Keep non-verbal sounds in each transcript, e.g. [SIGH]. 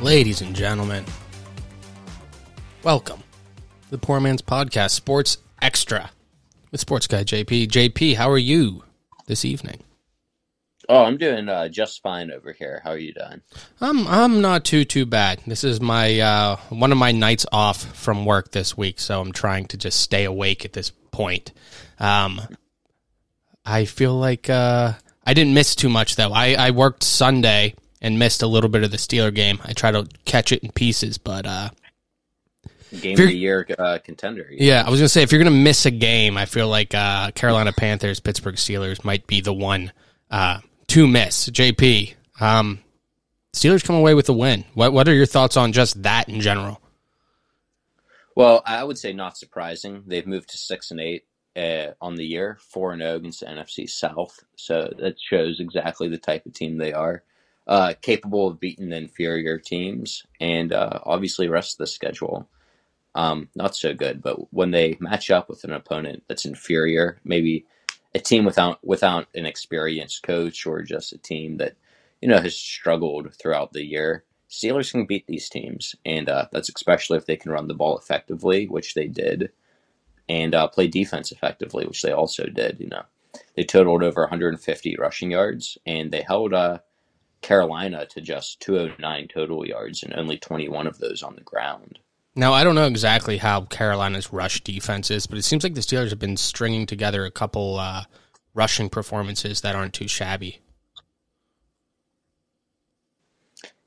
Ladies and gentlemen, welcome to the Poor Man's Podcast, Sports Extra, with Sports Guy JP. JP, how are you this evening? Oh, I'm doing uh, just fine over here. How are you doing? I'm I'm not too too bad. This is my uh, one of my nights off from work this week, so I'm trying to just stay awake at this point. Um, I feel like uh, I didn't miss too much though. I, I worked Sunday and missed a little bit of the Steeler game. I try to catch it in pieces, but uh, Game of the year uh, contender. yeah, I was gonna say if you're gonna miss a game, I feel like uh, Carolina Panthers, Pittsburgh Steelers might be the one uh, to miss. JP, um, Steelers come away with the win. What what are your thoughts on just that in general? Well, I would say not surprising. They've moved to six and eight uh, on the year, four and zero against the NFC South. So that shows exactly the type of team they are. Uh, capable of beating inferior teams, and uh, obviously, rest of the schedule um, not so good. But when they match up with an opponent that's inferior, maybe a team without without an experienced coach or just a team that you know has struggled throughout the year, Steelers can beat these teams, and uh, that's especially if they can run the ball effectively, which they did, and uh, play defense effectively, which they also did. You know, they totaled over 150 rushing yards, and they held uh, Carolina to just 209 total yards, and only 21 of those on the ground. Now I don't know exactly how Carolina's rush defense is, but it seems like the Steelers have been stringing together a couple uh, rushing performances that aren't too shabby.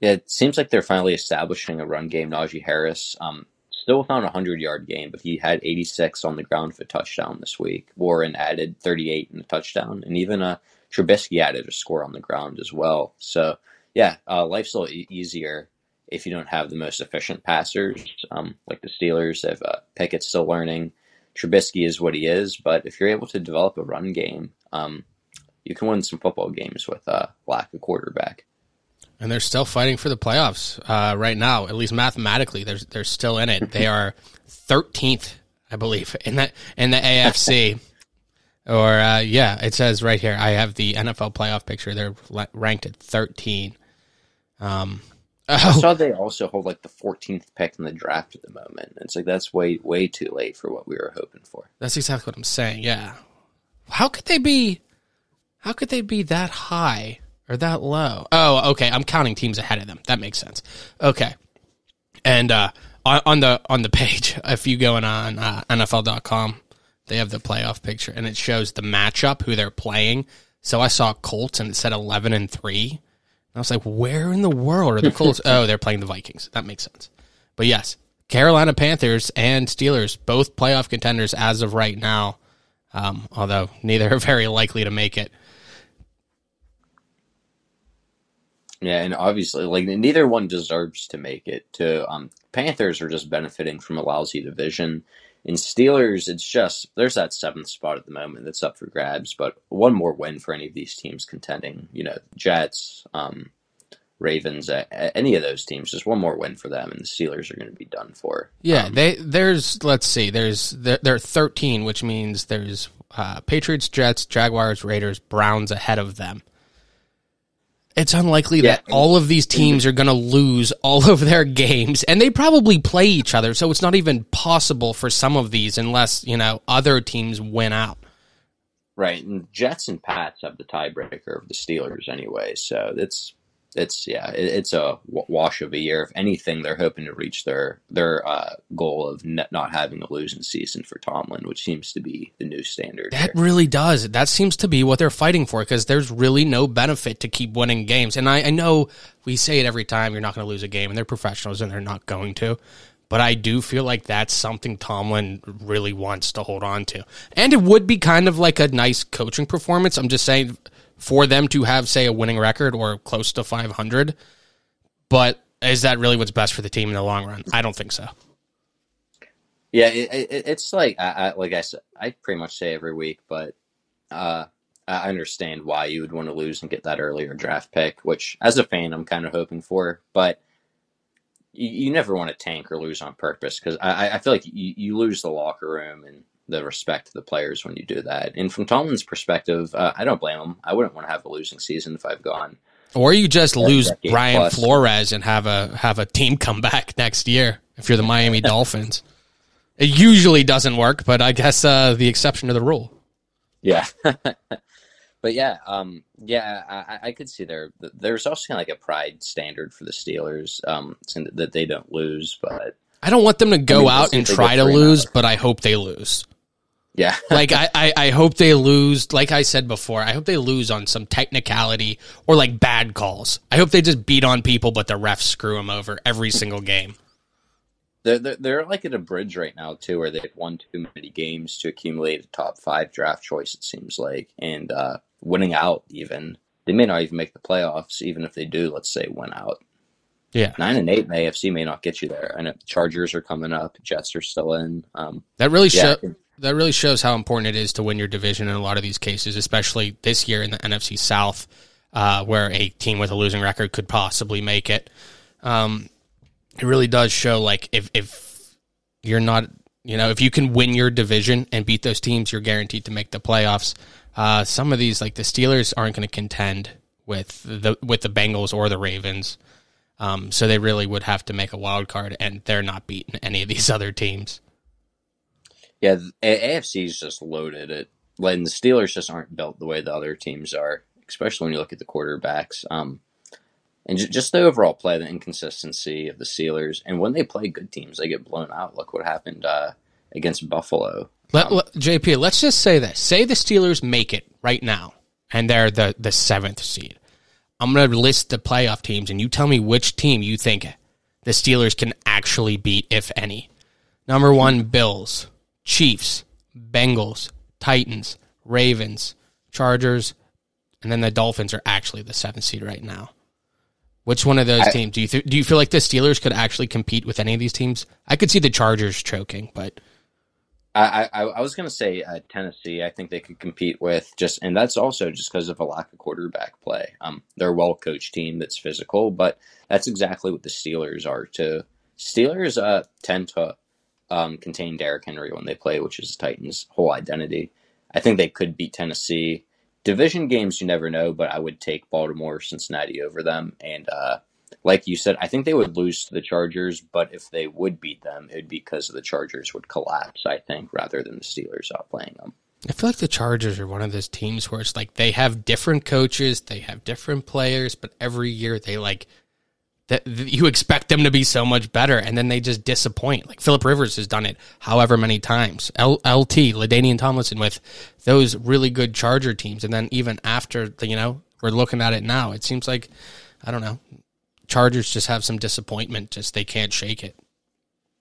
Yeah, it seems like they're finally establishing a run game. Najee Harris, um, still without a hundred yard game, but he had 86 on the ground for a touchdown this week. Warren added 38 in a touchdown, and even uh, Trubisky added a score on the ground as well. So yeah, uh, life's a little e- easier if you don't have the most efficient passers, um, like the Steelers. If uh, Pickett's still learning, Trubisky is what he is, but if you're able to develop a run game, um, you can win some football games with uh, lack of quarterback. And they're still fighting for the playoffs uh, right now. At least mathematically, they're they're still in it. They are [LAUGHS] thirteenth, I believe, in the in the AFC. Or uh, yeah, it says right here. I have the NFL playoff picture. They're ranked at thirteen. Um, [LAUGHS] I oh, saw they also hold like the 14th pick in the draft at the moment. It's like that's way way too late for what we were hoping for. that's exactly what I'm saying. Yeah, how could they be? How could they be that high or that low? Oh, okay. I'm counting teams ahead of them. That makes sense. Okay. And uh, on, on the on the page, [LAUGHS] if you go on uh, NFL.com, they have the playoff picture, and it shows the matchup who they're playing. So I saw Colts, and it said 11 and three. And I was like, where in the world are the Colts? [LAUGHS] oh, they're playing the Vikings. That makes sense. But yes, Carolina Panthers and Steelers, both playoff contenders as of right now. Um, although neither are very likely to make it. Yeah, and obviously, like neither one deserves to make it. To um, Panthers are just benefiting from a lousy division. In Steelers, it's just there's that seventh spot at the moment that's up for grabs, but one more win for any of these teams contending. You know, Jets, um, Ravens, a- any of those teams, just one more win for them, and the Steelers are going to be done for. Yeah, Um, they there's let's see, there's there, there are 13, which means there's uh, Patriots, Jets, Jaguars, Raiders, Browns ahead of them. It's unlikely that all of these teams are going to lose all of their games, and they probably play each other. So it's not even possible for some of these unless you know other teams win out. Right, and Jets and Pats have the tiebreaker of the Steelers anyway, so it's it's yeah, it, it's a wash of a year. If anything, they're hoping to reach their their uh, goal of not having a losing season for Tomlin, which seems to be the new standard. That here. really does. That seems to be what they're fighting for because there's really no benefit to keep winning games. And I, I know we say it every time you're not going to lose a game, and they're professionals and they're not going to. But I do feel like that's something Tomlin really wants to hold on to. And it would be kind of like a nice coaching performance. I'm just saying for them to have, say, a winning record or close to 500. But is that really what's best for the team in the long run? I don't think so. Yeah, it, it, it's like I, I, like I said, I pretty much say every week, but uh, I understand why you would want to lose and get that earlier draft pick, which as a fan I'm kind of hoping for, but you, you never want to tank or lose on purpose because I, I feel like you, you lose the locker room and the respect to the players when you do that. And from Tomlin's perspective, uh, I don't blame him. I wouldn't want to have a losing season if I've gone. Or you just lose Brian plus. Flores and have a have a team come back [LAUGHS] next year if you're the Miami [LAUGHS] Dolphins. It usually doesn't work, but I guess uh, the exception to the rule. Yeah. [LAUGHS] but yeah, um, yeah, I, I, could see there. There's also kind of like a pride standard for the Steelers, um, that they don't lose. But I don't want them to go I mean, out and try to lose, but I hope they lose. Yeah. [LAUGHS] like I, I, I, hope they lose. Like I said before, I hope they lose on some technicality or like bad calls. I hope they just beat on people, but the refs screw them over every [LAUGHS] single game. They're, they're, they're, like at a bridge right now too, where they've won too many games to accumulate a top five draft choice. It seems like, and uh, winning out even they may not even make the playoffs. Even if they do, let's say win out. Yeah, nine and eight in the AFC may not get you there. I know Chargers are coming up. Jets are still in. Um, that really yeah, show, that really shows how important it is to win your division in a lot of these cases, especially this year in the NFC South, uh, where a team with a losing record could possibly make it. Um, it really does show like if if you're not you know if you can win your division and beat those teams you're guaranteed to make the playoffs. Uh, some of these like the steelers aren't going to contend with the with the bengals or the ravens. Um, so they really would have to make a wild card and they're not beating any of these [LAUGHS] other teams yeah afc is just loaded it and the steelers just aren't built the way the other teams are especially when you look at the quarterbacks um, and just the overall play, the inconsistency of the Steelers, and when they play good teams, they get blown out. Look what happened uh, against Buffalo. Let, um, let, JP, let's just say this: say the Steelers make it right now, and they're the the seventh seed. I'm going to list the playoff teams, and you tell me which team you think the Steelers can actually beat, if any. Number one, Bills, Chiefs, Bengals, Titans, Ravens, Chargers, and then the Dolphins are actually the seventh seed right now. Which one of those I, teams do you th- do you feel like the Steelers could actually compete with any of these teams? I could see the Chargers choking, but I I, I was going to say uh, Tennessee. I think they could compete with just, and that's also just because of a lack of quarterback play. Um, they're a well coached team that's physical, but that's exactly what the Steelers are. To Steelers uh, tend to um, contain Derrick Henry when they play, which is Titans' whole identity. I think they could beat Tennessee division games you never know, but I would take Baltimore, or Cincinnati over them. And uh, like you said, I think they would lose to the Chargers, but if they would beat them, it would be because the Chargers would collapse, I think, rather than the Steelers outplaying them. I feel like the Chargers are one of those teams where it's like they have different coaches, they have different players, but every year they like that you expect them to be so much better, and then they just disappoint. Like Philip Rivers has done it however many times. L- LT, LaDainian Tomlinson with those really good Charger teams, and then even after the, you know we're looking at it now, it seems like I don't know. Chargers just have some disappointment. Just they can't shake it.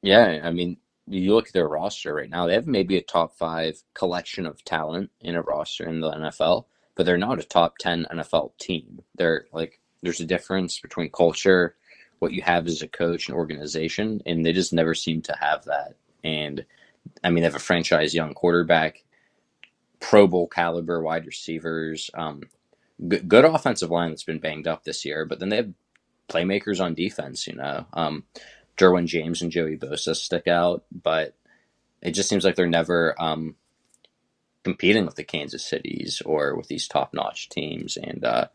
Yeah, I mean, you look at their roster right now. They have maybe a top five collection of talent in a roster in the NFL, but they're not a top ten NFL team. They're like there's a difference between culture what you have as a coach and organization, and they just never seem to have that. And I mean, they have a franchise young quarterback, Pro Bowl caliber wide receivers, um, good, good offensive line that's been banged up this year, but then they have playmakers on defense. You know, um, Derwin James and Joey Bosa stick out, but it just seems like they're never um, competing with the Kansas Cities or with these top notch teams. And uh,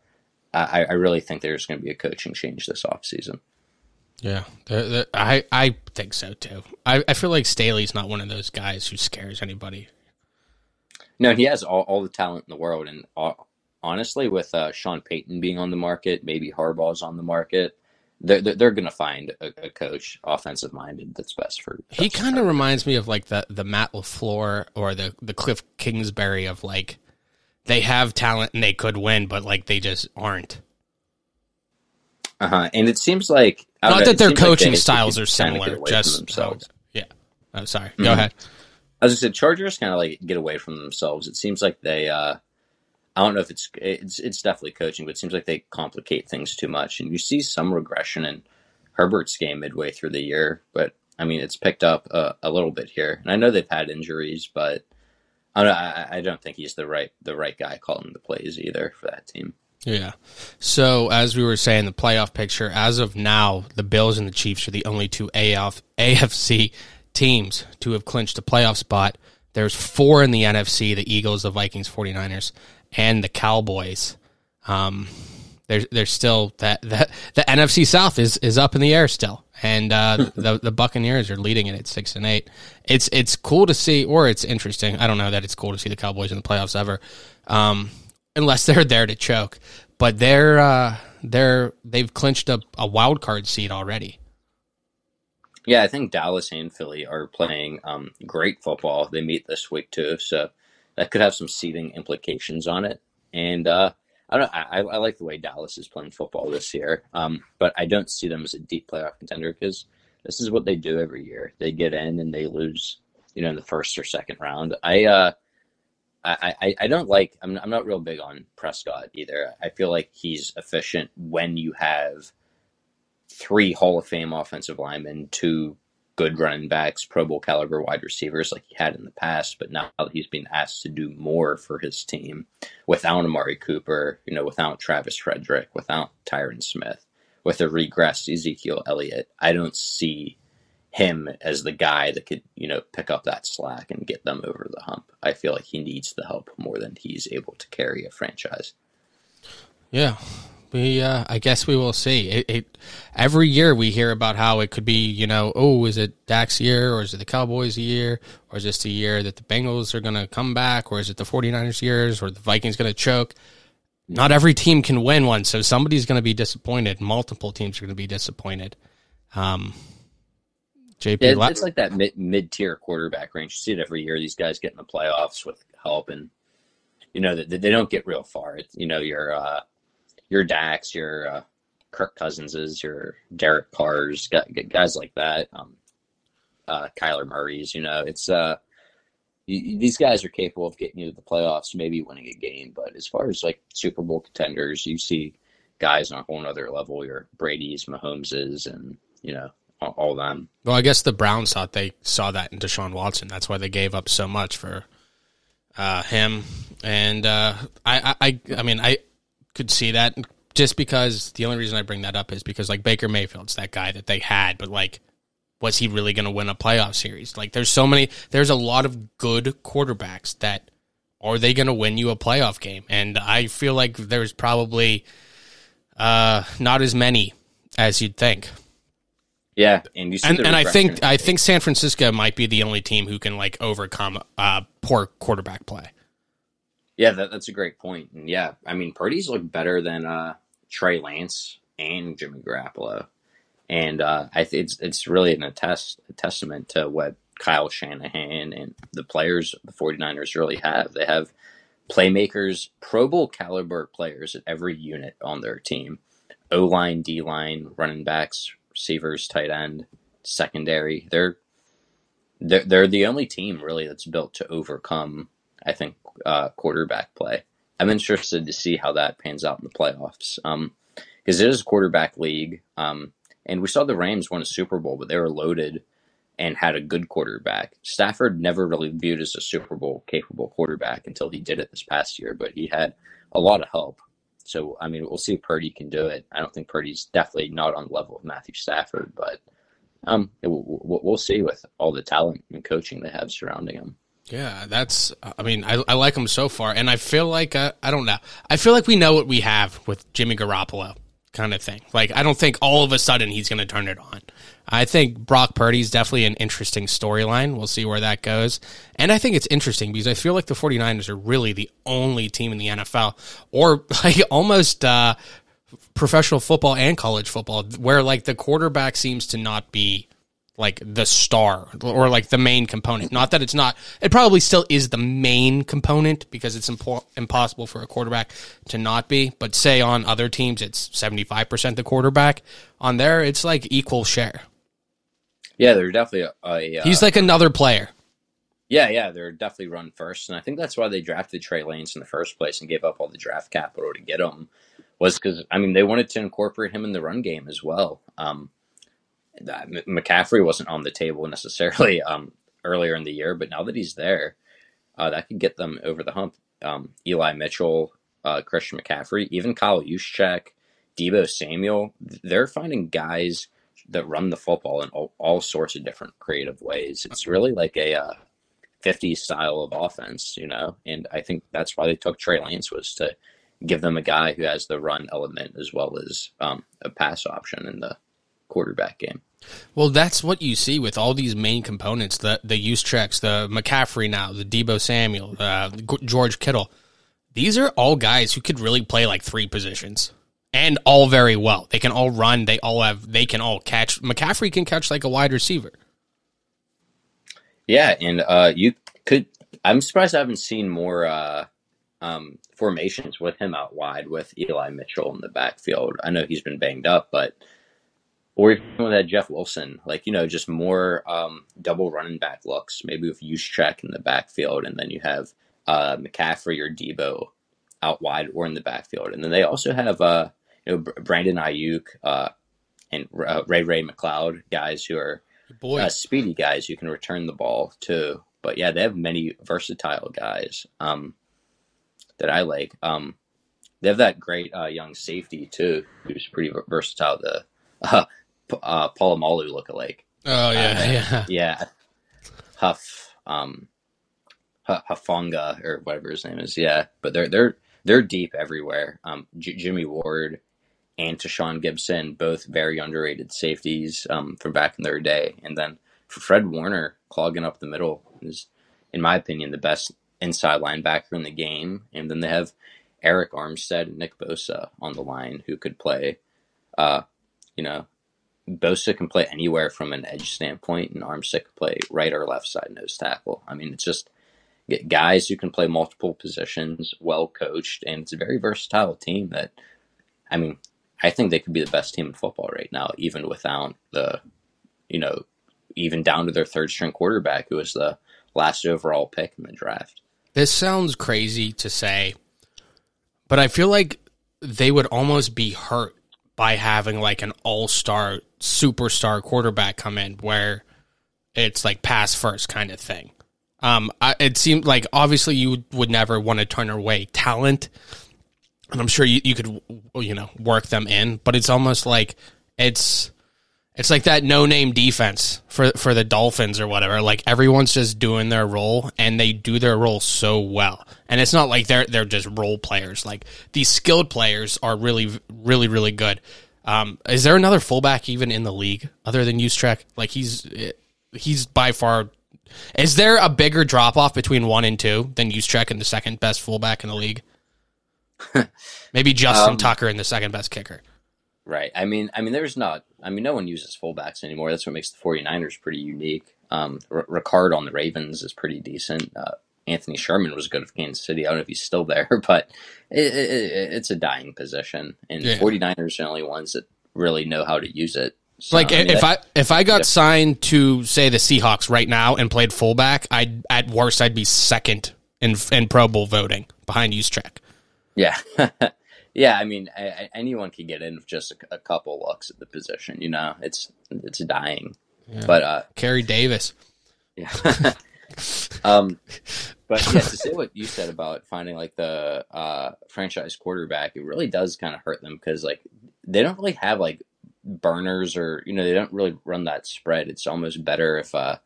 I, I, really think there's going to be a coaching change this offseason. Yeah, they're, they're, I I think so too. I, I feel like Staley's not one of those guys who scares anybody. No, he has all, all the talent in the world, and uh, honestly, with uh, Sean Payton being on the market, maybe Harbaugh's on the market, they're they're, they're going to find a, a, coach offensive minded that's best for. He kind of reminds me of like the the Matt LaFleur or the the Cliff Kingsbury of like they have talent and they could win, but like they just aren't. Uh huh. And it seems like not know, that their coaching like styles are similar. Just themselves. Yeah. Oh, sorry. Mm-hmm. Go ahead. As I said, Chargers kind of like get away from themselves. It seems like they. uh I don't know if it's it's it's definitely coaching, but it seems like they complicate things too much, and you see some regression in Herbert's game midway through the year, but I mean it's picked up a, a little bit here, and I know they've had injuries, but I don't, I, I don't think he's the right the right guy calling the plays either for that team. Yeah. So as we were saying, the playoff picture as of now, the Bills and the Chiefs are the only two AF, AFC teams to have clinched a playoff spot. There's four in the NFC: the Eagles, the Vikings, 49ers, and the Cowboys. Um, there's there's still that that the NFC South is is up in the air still, and uh, [LAUGHS] the the Buccaneers are leading it at six and eight. It's it's cool to see, or it's interesting. I don't know that it's cool to see the Cowboys in the playoffs ever, um, unless they're there to choke. But they're uh, they're they've clinched a, a wild card seat already. Yeah, I think Dallas and Philly are playing um, great football. They meet this week too, so that could have some seeding implications on it. And uh, I don't. I, I like the way Dallas is playing football this year, um, but I don't see them as a deep playoff contender because this is what they do every year. They get in and they lose, you know, in the first or second round. I, uh, I, I, I don't like. I'm, I'm not real big on Prescott either. I feel like he's efficient when you have three Hall of Fame offensive linemen, two good running backs, Pro Bowl caliber wide receivers like he had in the past, but now he's being asked to do more for his team without Amari Cooper, you know, without Travis Frederick, without Tyron Smith, with a regressed Ezekiel Elliott. I don't see him as the guy that could, you know, pick up that slack and get them over the hump. I feel like he needs the help more than he's able to carry a franchise. Yeah, we uh, I guess we will see. It, it, every year we hear about how it could be, you know, oh, is it Dak's year or is it the Cowboys' year or is this the year that the Bengals are going to come back or is it the 49ers' years or the Vikings going to choke? Not every team can win one, so somebody's going to be disappointed. Multiple teams are going to be disappointed. Um, JP, yeah, it's like that mid mid tier quarterback range. You see it every year. These guys get in the playoffs with help, and you know that they don't get real far. It's, you know, you're uh, your Dax, your uh, Kirk Cousinses, your Derek Carrs, guys like that. Um, uh, Kyler Murray's, you know, it's uh, you, these guys are capable of getting you to the playoffs, maybe winning a game. But as far as like Super Bowl contenders, you see guys on a whole other level. Your Brady's, Mahomes's, and you know all, them. Well, I guess the Browns thought they saw that in Deshaun Watson. That's why they gave up so much for uh, him. And uh, I, I, I mean, I could see that just because the only reason I bring that up is because like Baker Mayfield's that guy that they had, but like was he really going to win a playoff series? Like there's so many there's a lot of good quarterbacks that are they going to win you a playoff game? And I feel like there's probably uh not as many as you'd think. Yeah, and and, and I think I think San Francisco might be the only team who can like overcome uh poor quarterback play. Yeah, that, that's a great point. And yeah, I mean, Purdy's looked better than uh, Trey Lance and Jimmy Garoppolo, and uh, I th- it's it's really an attest a testament to what Kyle Shanahan and the players the 49ers really have. They have playmakers, Pro Bowl caliber players at every unit on their team. O line, D line, running backs, receivers, tight end, secondary. They're they're they're the only team really that's built to overcome I think, uh, quarterback play. I'm interested to see how that pans out in the playoffs. Um, because it is a quarterback league. Um, and we saw the Rams won a Super Bowl, but they were loaded and had a good quarterback. Stafford never really viewed as a Super Bowl capable quarterback until he did it this past year, but he had a lot of help. So, I mean, we'll see if Purdy can do it. I don't think Purdy's definitely not on the level of Matthew Stafford, but um, we'll, we'll see with all the talent and coaching they have surrounding him. Yeah, that's. I mean, I, I like him so far, and I feel like uh, I don't know. I feel like we know what we have with Jimmy Garoppolo, kind of thing. Like, I don't think all of a sudden he's going to turn it on. I think Brock Purdy's definitely an interesting storyline. We'll see where that goes. And I think it's interesting because I feel like the 49ers are really the only team in the NFL, or [LAUGHS] like almost uh, professional football and college football, where like the quarterback seems to not be like the star or like the main component. Not that it's not, it probably still is the main component because it's impo- impossible for a quarterback to not be. But say on other teams, it's 75% the quarterback. On there, it's like equal share. Yeah, they're definitely a. a He's like another player. Yeah, yeah, they're definitely run first, and I think that's why they drafted Trey Lance in the first place and gave up all the draft capital to get him. Was because I mean they wanted to incorporate him in the run game as well. Um, McCaffrey wasn't on the table necessarily [LAUGHS] um, earlier in the year, but now that he's there, uh, that could get them over the hump. Um, Eli Mitchell, uh, Christian McCaffrey, even Kyle Juszczyk, Deebo Samuel, they're finding guys that run the football in all, all sorts of different creative ways. It's really like a uh, 50s style of offense, you know, and I think that's why they took Trey Lance was to give them a guy who has the run element as well as um, a pass option in the quarterback game. Well, that's what you see with all these main components: the the Juszczyks, the McCaffrey now, the Deebo Samuel, uh, George Kittle. These are all guys who could really play like three positions and all very well. They can all run. They all have. They can all catch. McCaffrey can catch like a wide receiver. Yeah, and uh, you could. I'm surprised I haven't seen more uh, um, formations with him out wide with Eli Mitchell in the backfield. I know he's been banged up, but or even with that Jeff Wilson, like you know, just more um, double running back looks. Maybe with Juszczyk in the backfield, and then you have uh, McCaffrey or Deebo out wide or in the backfield, and then they also have uh, you know Brandon Aiyuk uh, and uh, Ray-Ray McCloud guys who are uh, speedy guys who can return the ball to. But yeah, they have many versatile guys um, that I like. Um, they have that great uh, young safety too, who's pretty versatile. The [LAUGHS] uh, uh, Polamalu lookalike. Oh yeah, uh, yeah, yeah. Huff, um, Hufanga or whatever his name is. Yeah, but they're they're they're deep everywhere. Um, J- Jimmy Ward and Tashaun Gipson, both very underrated safeties um, from back in their day. And then for Fred Warner clogging up the middle is, in my opinion, the best inside linebacker in the game. And then they have Arik Armstead and Nick Bosa on the line who could play, uh, you know, Bosa can play anywhere from an edge standpoint, and Armstead can play right or left side nose tackle. I mean, it's just guys who can play multiple positions, well coached, and it's a very versatile team that, I mean, I think they could be the best team in football right now, even without the, you know, even down to their third string quarterback, who was the last overall pick in the draft. This sounds crazy to say, but I feel like they would almost be hurt by having like an all star superstar quarterback come in where it's like pass first kind of thing. Um, I, it seemed like obviously you would never want to turn away talent, and I'm sure you, you could you know work them in, but it's almost like it's it's like that no name defense for for the Dolphins or whatever. Like everyone's just doing their role and they do their role so well. And it's not like they're they're just role players. Like these skilled players are really really really good. Um, is there another fullback even in the league other than Juszczyk? Like he's he's by far. Is there a bigger drop off between one and two than Juszczyk and the second best fullback in the league? [LAUGHS] Maybe Justin um, Tucker and the second best kicker. Right. I mean, I mean, there's not. I mean, no one uses fullbacks anymore. That's what makes the 49ers pretty unique. Um, R- Ricard on the Ravens is pretty decent. Uh, Anthony Sherman was good for Kansas City. I don't know if he's still there, [LAUGHS] but it, it, it's a dying position, and yeah. 49ers are the only ones that really know how to use it. So, like I mean, if I if I got yeah. signed to say the Seahawks right now and played fullback, I'd at worst I'd be second in in Pro Bowl voting behind Juszczyk. Yeah, [LAUGHS] yeah. I mean, I, anyone can get in with just a, a, couple looks at the position. You know, it's it's dying. Yeah. But uh, Kerry Davis. [LAUGHS] Yeah. Um, but yeah, to say [LAUGHS] what you said about finding like the uh, franchise quarterback, it really does kind of hurt them because like they don't really have like burners or you know they don't really run that spread. It's almost better if uh,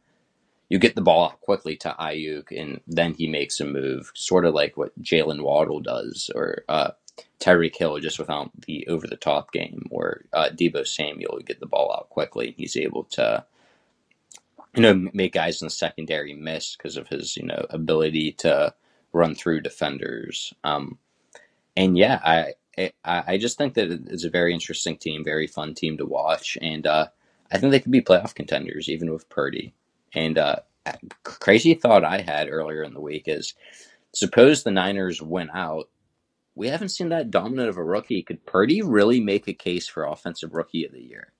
you get the ball quickly to Aiyuk and then he makes a move, sort of like what Jaylen Waddle does or uh, Tyreek Hill just without the over the top game, or uh, Deebo Samuel get the ball out quickly. He's able to, you know, make guys in the secondary miss because of his, you know, ability to run through defenders. Um, and yeah, I, I, I just think that it's a very interesting team, very fun team to watch, and uh, I think they could be playoff contenders even with Purdy. And uh, crazy thought I had earlier in the week is suppose the Niners win out. We haven't seen that dominant of a rookie. Could Purdy really make a case for offensive rookie of the year?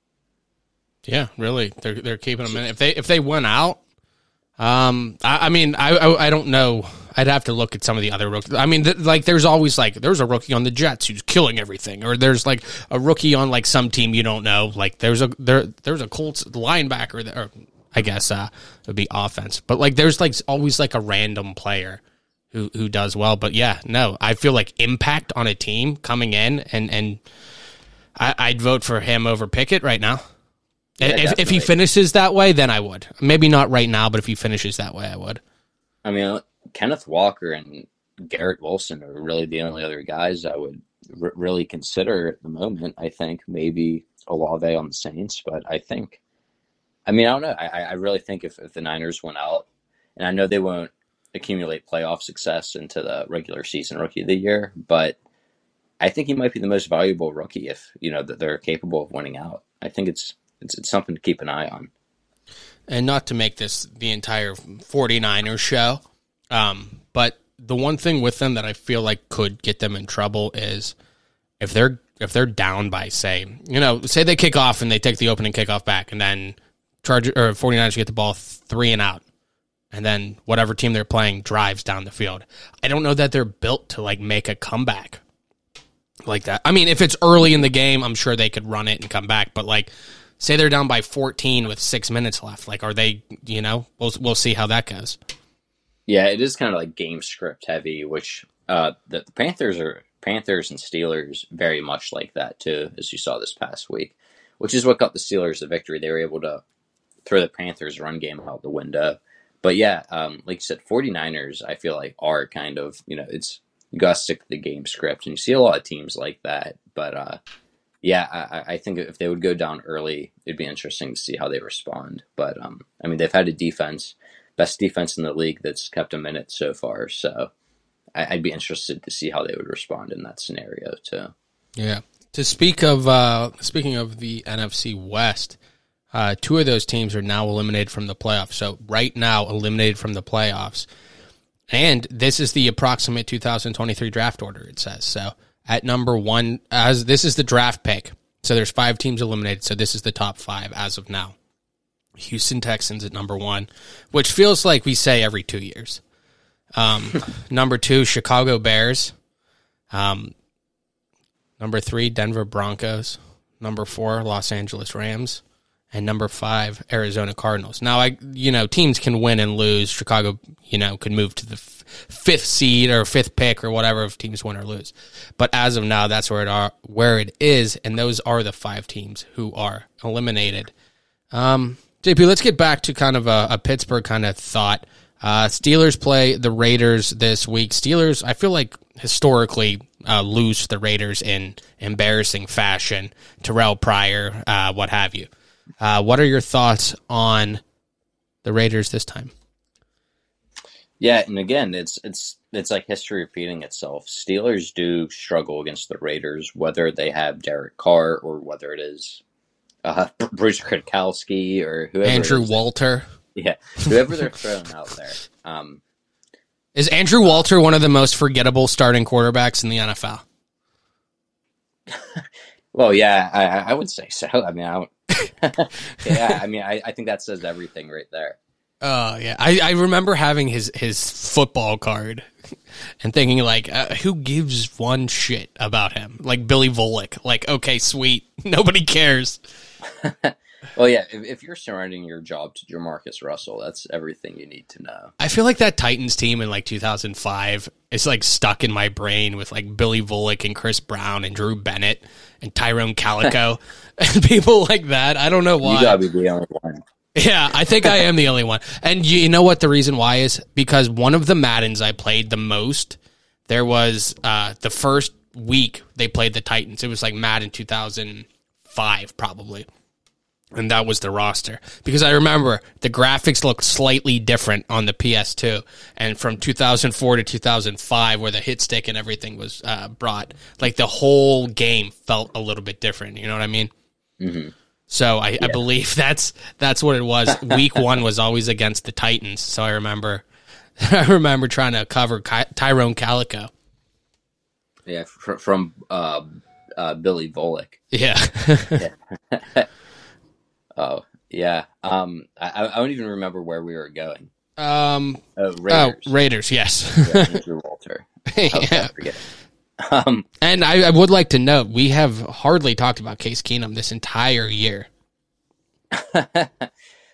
Yeah, really. They're they're keeping them in. If they if they went out, um, I, I mean, I, I, I don't know I'd have to look at some of the other rookies. I mean, th- like there's always like there's a rookie on the Jets who's killing everything, or there's like a rookie on like some team you don't know. Like there's a there there's a Colts linebacker that, or I guess uh, it would be offense, but like there's like always like a random player who who does well. But yeah, no, I feel like impact on a team coming in and and I, I'd vote for him over Pickett right now. Yeah, if, if he finishes that way, then I would. Maybe not right now, but if he finishes that way, I would. I mean, uh, Kenneth Walker and Garrett Wilson are really the only other guys I would r- really consider at the moment. I think maybe Olave on the Saints, but I think, I mean, I don't know. I, I- I really think if, if the Niners went out, and I know they won't accumulate playoff success into the regular season rookie of the year, but I think he might be the most valuable rookie if you know that they're capable of winning out. I think it's it's, it's something to keep an eye on. and not to make this the entire 49ers show, um, but the one thing with them that I feel like could get them in trouble is if they're if they're down by say, you know, say they kick off and they take the opening kickoff back and then charge or 49ers get the ball 3 and out and then whatever team they're playing drives down the field. I don't know that they're built to like make a comeback like that. I mean, if it's early in the game, I'm sure they could run it and come back, but like say they're down by 14 with 6 minutes left, like are they, you know, we'll we'll see how that goes. Yeah, it is kind of like game script heavy, which uh, the, the Panthers are Panthers and Steelers very much like that too, as you saw this past week, which is what got the Steelers the victory. They were able to throw the Panthers' run game out the window. But yeah, um, like you said, 49ers, I feel like are kind of, you know, it's, you got to stick to the game script. And you see a lot of teams like that. But uh, yeah, I, I- think if they would go down early, it'd be interesting to see how they respond. But um, I mean, they've had a defense, best defense in the league that's kept them in it so far. So I, I'd be interested to see how they would respond in that scenario too. Yeah. To speak of uh speaking of the NFC West, uh two of those teams are now eliminated from the playoffs. So right now eliminated from the playoffs. And this is the approximate 2023 draft order it says. So at number 1 as this is the draft pick. So there's 5 teams eliminated. So this is the top 5 as of now. Houston Texans at number 1, which feels like we say every 2 years. Um [LAUGHS] number 2 Chicago Bears. Um Number three, Denver Broncos. Number four, Los Angeles Rams. And number five, Arizona Cardinals. Now, I, you know, teams can win and lose. Chicago, you know, could move to the fifth seed or fifth pick or whatever if teams win or lose. But as of now, that's where it are, where it is, and those are the five teams who are eliminated. Um, JP, let's get back to kind of a, a Pittsburgh kind of thought. Uh, Steelers play the Raiders this week. Steelers, I feel like historically uh, lose the Raiders in embarrassing fashion. Terrelle Pryor, uh, what have you. Uh, what are your thoughts on the Raiders this time? Yeah, and again, it's it's it's like history repeating itself. Steelers do struggle against the Raiders, whether they have Derek Carr or whether it is uh, [LAUGHS] Bruce Gradkowski or whoever. Andrew. Walter. yeah, whoever they're throwing out there. Um, Is Andrew Walter one of the most forgettable starting quarterbacks in the NFL? [LAUGHS] well, yeah, I, I I would say so. I mean, I [LAUGHS] yeah, I mean, I, I think that says everything right there. Oh yeah, I, I remember having his his football card [LAUGHS] and thinking like, uh, who gives one shit about him? Like Billy Volek. Like, okay, sweet, [LAUGHS] nobody cares. [LAUGHS] Well, yeah, if, if you're surrounding your job to Jamarcus Russell, that's everything you need to know. I feel like that Titans team in like 2005 is like stuck in my brain with like Billy Volek and Chris Brown and Drew Bennett and Tyrone Calico and people like that. I don't know why. You gotta be the only one. Yeah, I think I am the only one. And you, you know what the reason why is? Because one of the Maddens I played the most, there was uh, the first week they played the Titans. It was like Madden 2005, probably. And that was the roster. Because I remember the graphics looked slightly different on the PS2. And from 2004 to 2005, where the hit stick and everything was uh, brought, like the whole game felt a little bit different. You know what I mean? So I, I believe that's that's what it was. [LAUGHS] Week one was always against the Titans. So I remember, [LAUGHS] I remember trying to cover Ky- Tyrone Calico. Yeah, fr- from uh, uh, Billy Volek. Yeah, [LAUGHS] Oh, yeah. Um, I, I don't even remember where we were going. Um, uh, Raiders. Oh, Raiders. Yes. yeah, Andrew Walter. yeah. Um, and I, I, would like to note we have hardly talked about Case Keenum this entire year. [LAUGHS] yeah,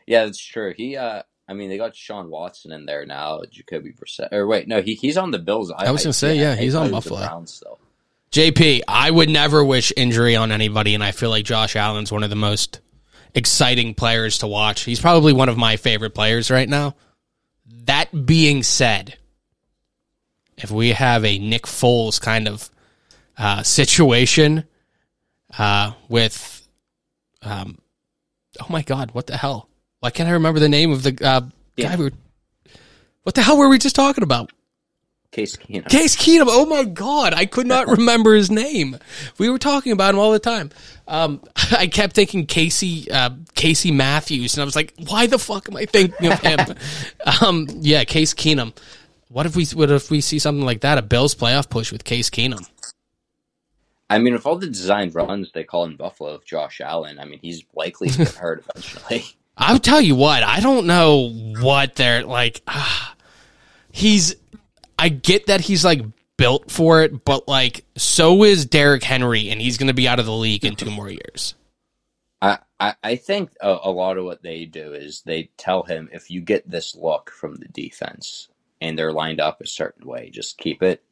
that's true. He, uh, I mean, they got Sean Watson in there now, Jacoby Brissett. Or wait, no, he he's on the Bills. I, I was gonna say, yeah, he's on Buffalo. Browns still. JP, I would never wish injury on anybody, and I feel like Josh Allen's one of the most exciting players to watch. He's probably one of my favorite players right now. That being said, if we have a Nick Foles kind of uh, situation uh, with, um, oh my God, what the hell? Why can't I remember the name of the uh, yeah. guy? We were, what the hell were we just talking about? Case Keenum. Case Keenum. Oh my God, I could not [LAUGHS] remember his name. We were talking about him all the time. Um, [LAUGHS] I kept thinking Casey uh, Casey Matthews, and I was like, why the fuck am I thinking of him? [LAUGHS] um, yeah, Case Keenum. What if we what if we see something like that? A Bills playoff push with Case Keenum. I mean, with all the designed runs they call in Buffalo with Josh Allen, I mean, he's likely to get [LAUGHS] hurt eventually. I'll tell you what, I don't know what they're like. Uh, he's, I get that he's like built for it, but like, so is Derrick Henry, and he's going to be out of the league in two more years. I, I, I think a, a lot of what they do is they tell him if you get this look from the defense and they're lined up a certain way, just keep it.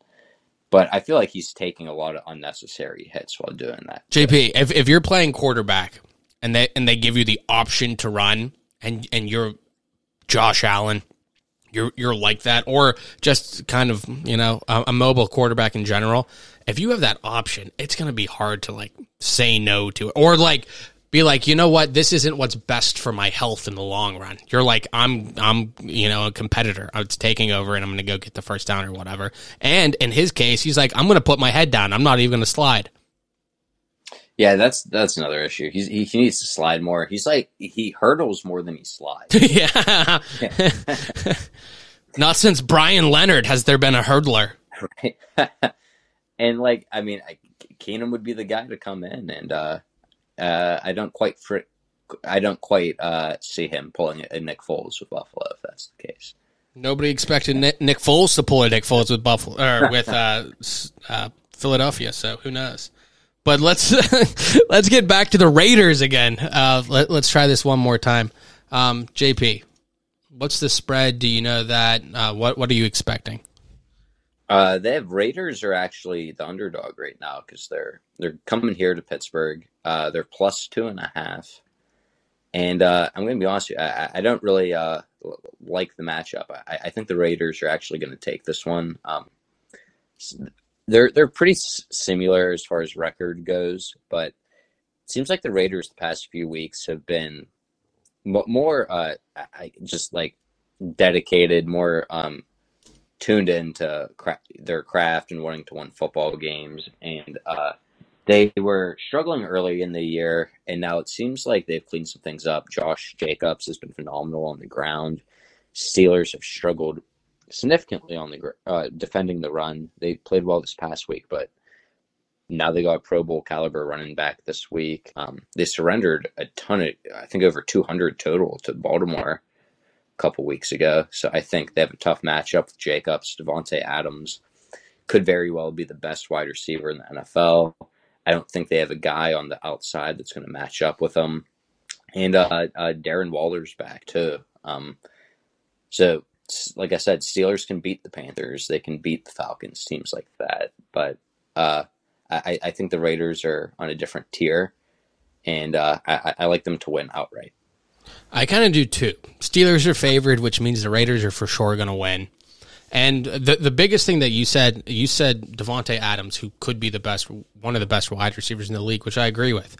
But I feel like he's taking a lot of unnecessary hits while doing that. JP, if, if you're playing quarterback and they and they give you the option to run and and you're Josh Allen, you're you're like that, or just kind of you know a, a mobile quarterback in general. If you have that option, it's going to be hard to like say no to it, or like be like, you know what, this isn't what's best for my health in the long run. You're like, I'm, I'm, you know, a competitor. It's taking over, and I'm going to go get the first down or whatever. And in his case, he's like, I'm going to put my head down. I'm not even going to slide. Yeah, that's that's another issue. He's, he he needs to slide more. He's like he hurdles more than he slides. [LAUGHS] yeah. [LAUGHS] Not since Brian Leonard has there been a hurdler. Right. [LAUGHS] and like, I mean, Keenum would be the guy to come in and. uh uh, I don't quite fr- I don't quite uh, see him pulling a Nick Foles with Buffalo if that's the case. Nobody expected Nick, Nick Foles to pull a Nick Foles with Buffalo or [LAUGHS] with uh, uh, Philadelphia, so who knows? But let's [LAUGHS] let's get back to the Raiders again. Uh, let, us try this one more time. Um, JP, what's the spread? Do you know that? Uh, what what are you expecting? Uh, they have Raiders are actually the underdog right now because they're they're coming here to Pittsburgh. Uh, they're plus two and a half, and uh, I'm going to be honest, with you, I, I don't really uh, like the matchup. I, I, think the Raiders are actually going to take this one. Um, they're they're pretty similar as far as record goes, but it seems like the Raiders the past few weeks have been more uh, just like dedicated, more um, tuned into cra- their craft and wanting to win football games. And uh, they were struggling early in the year, and now it seems like they've cleaned some things up. Josh Jacobs has been phenomenal on the ground. Steelers have struggled significantly on the uh, defending the run. They played well this past week, but now they got Pro Bowl caliber running back this week. Um, they surrendered a ton of, I think, over 200 total to Baltimore a couple weeks ago. So I think they have a tough matchup with Jacobs. Davante Adams could very well be the best wide receiver in the NFL. I don't think they have a guy on the outside that's going to match up with them. And uh, uh, Darren Waller's back too. Um, so, like I said, Steelers can beat the Panthers. They can beat the Falcons, teams like that. But uh, I, I, think the Raiders are on a different tier, and uh, I, I like them to win outright. I kind of do too. Steelers are favored, which means the Raiders are for sure going to win. And the the biggest thing that you said, you said Davante Adams, who could be the best, one of the best wide receivers in the league, which I agree with.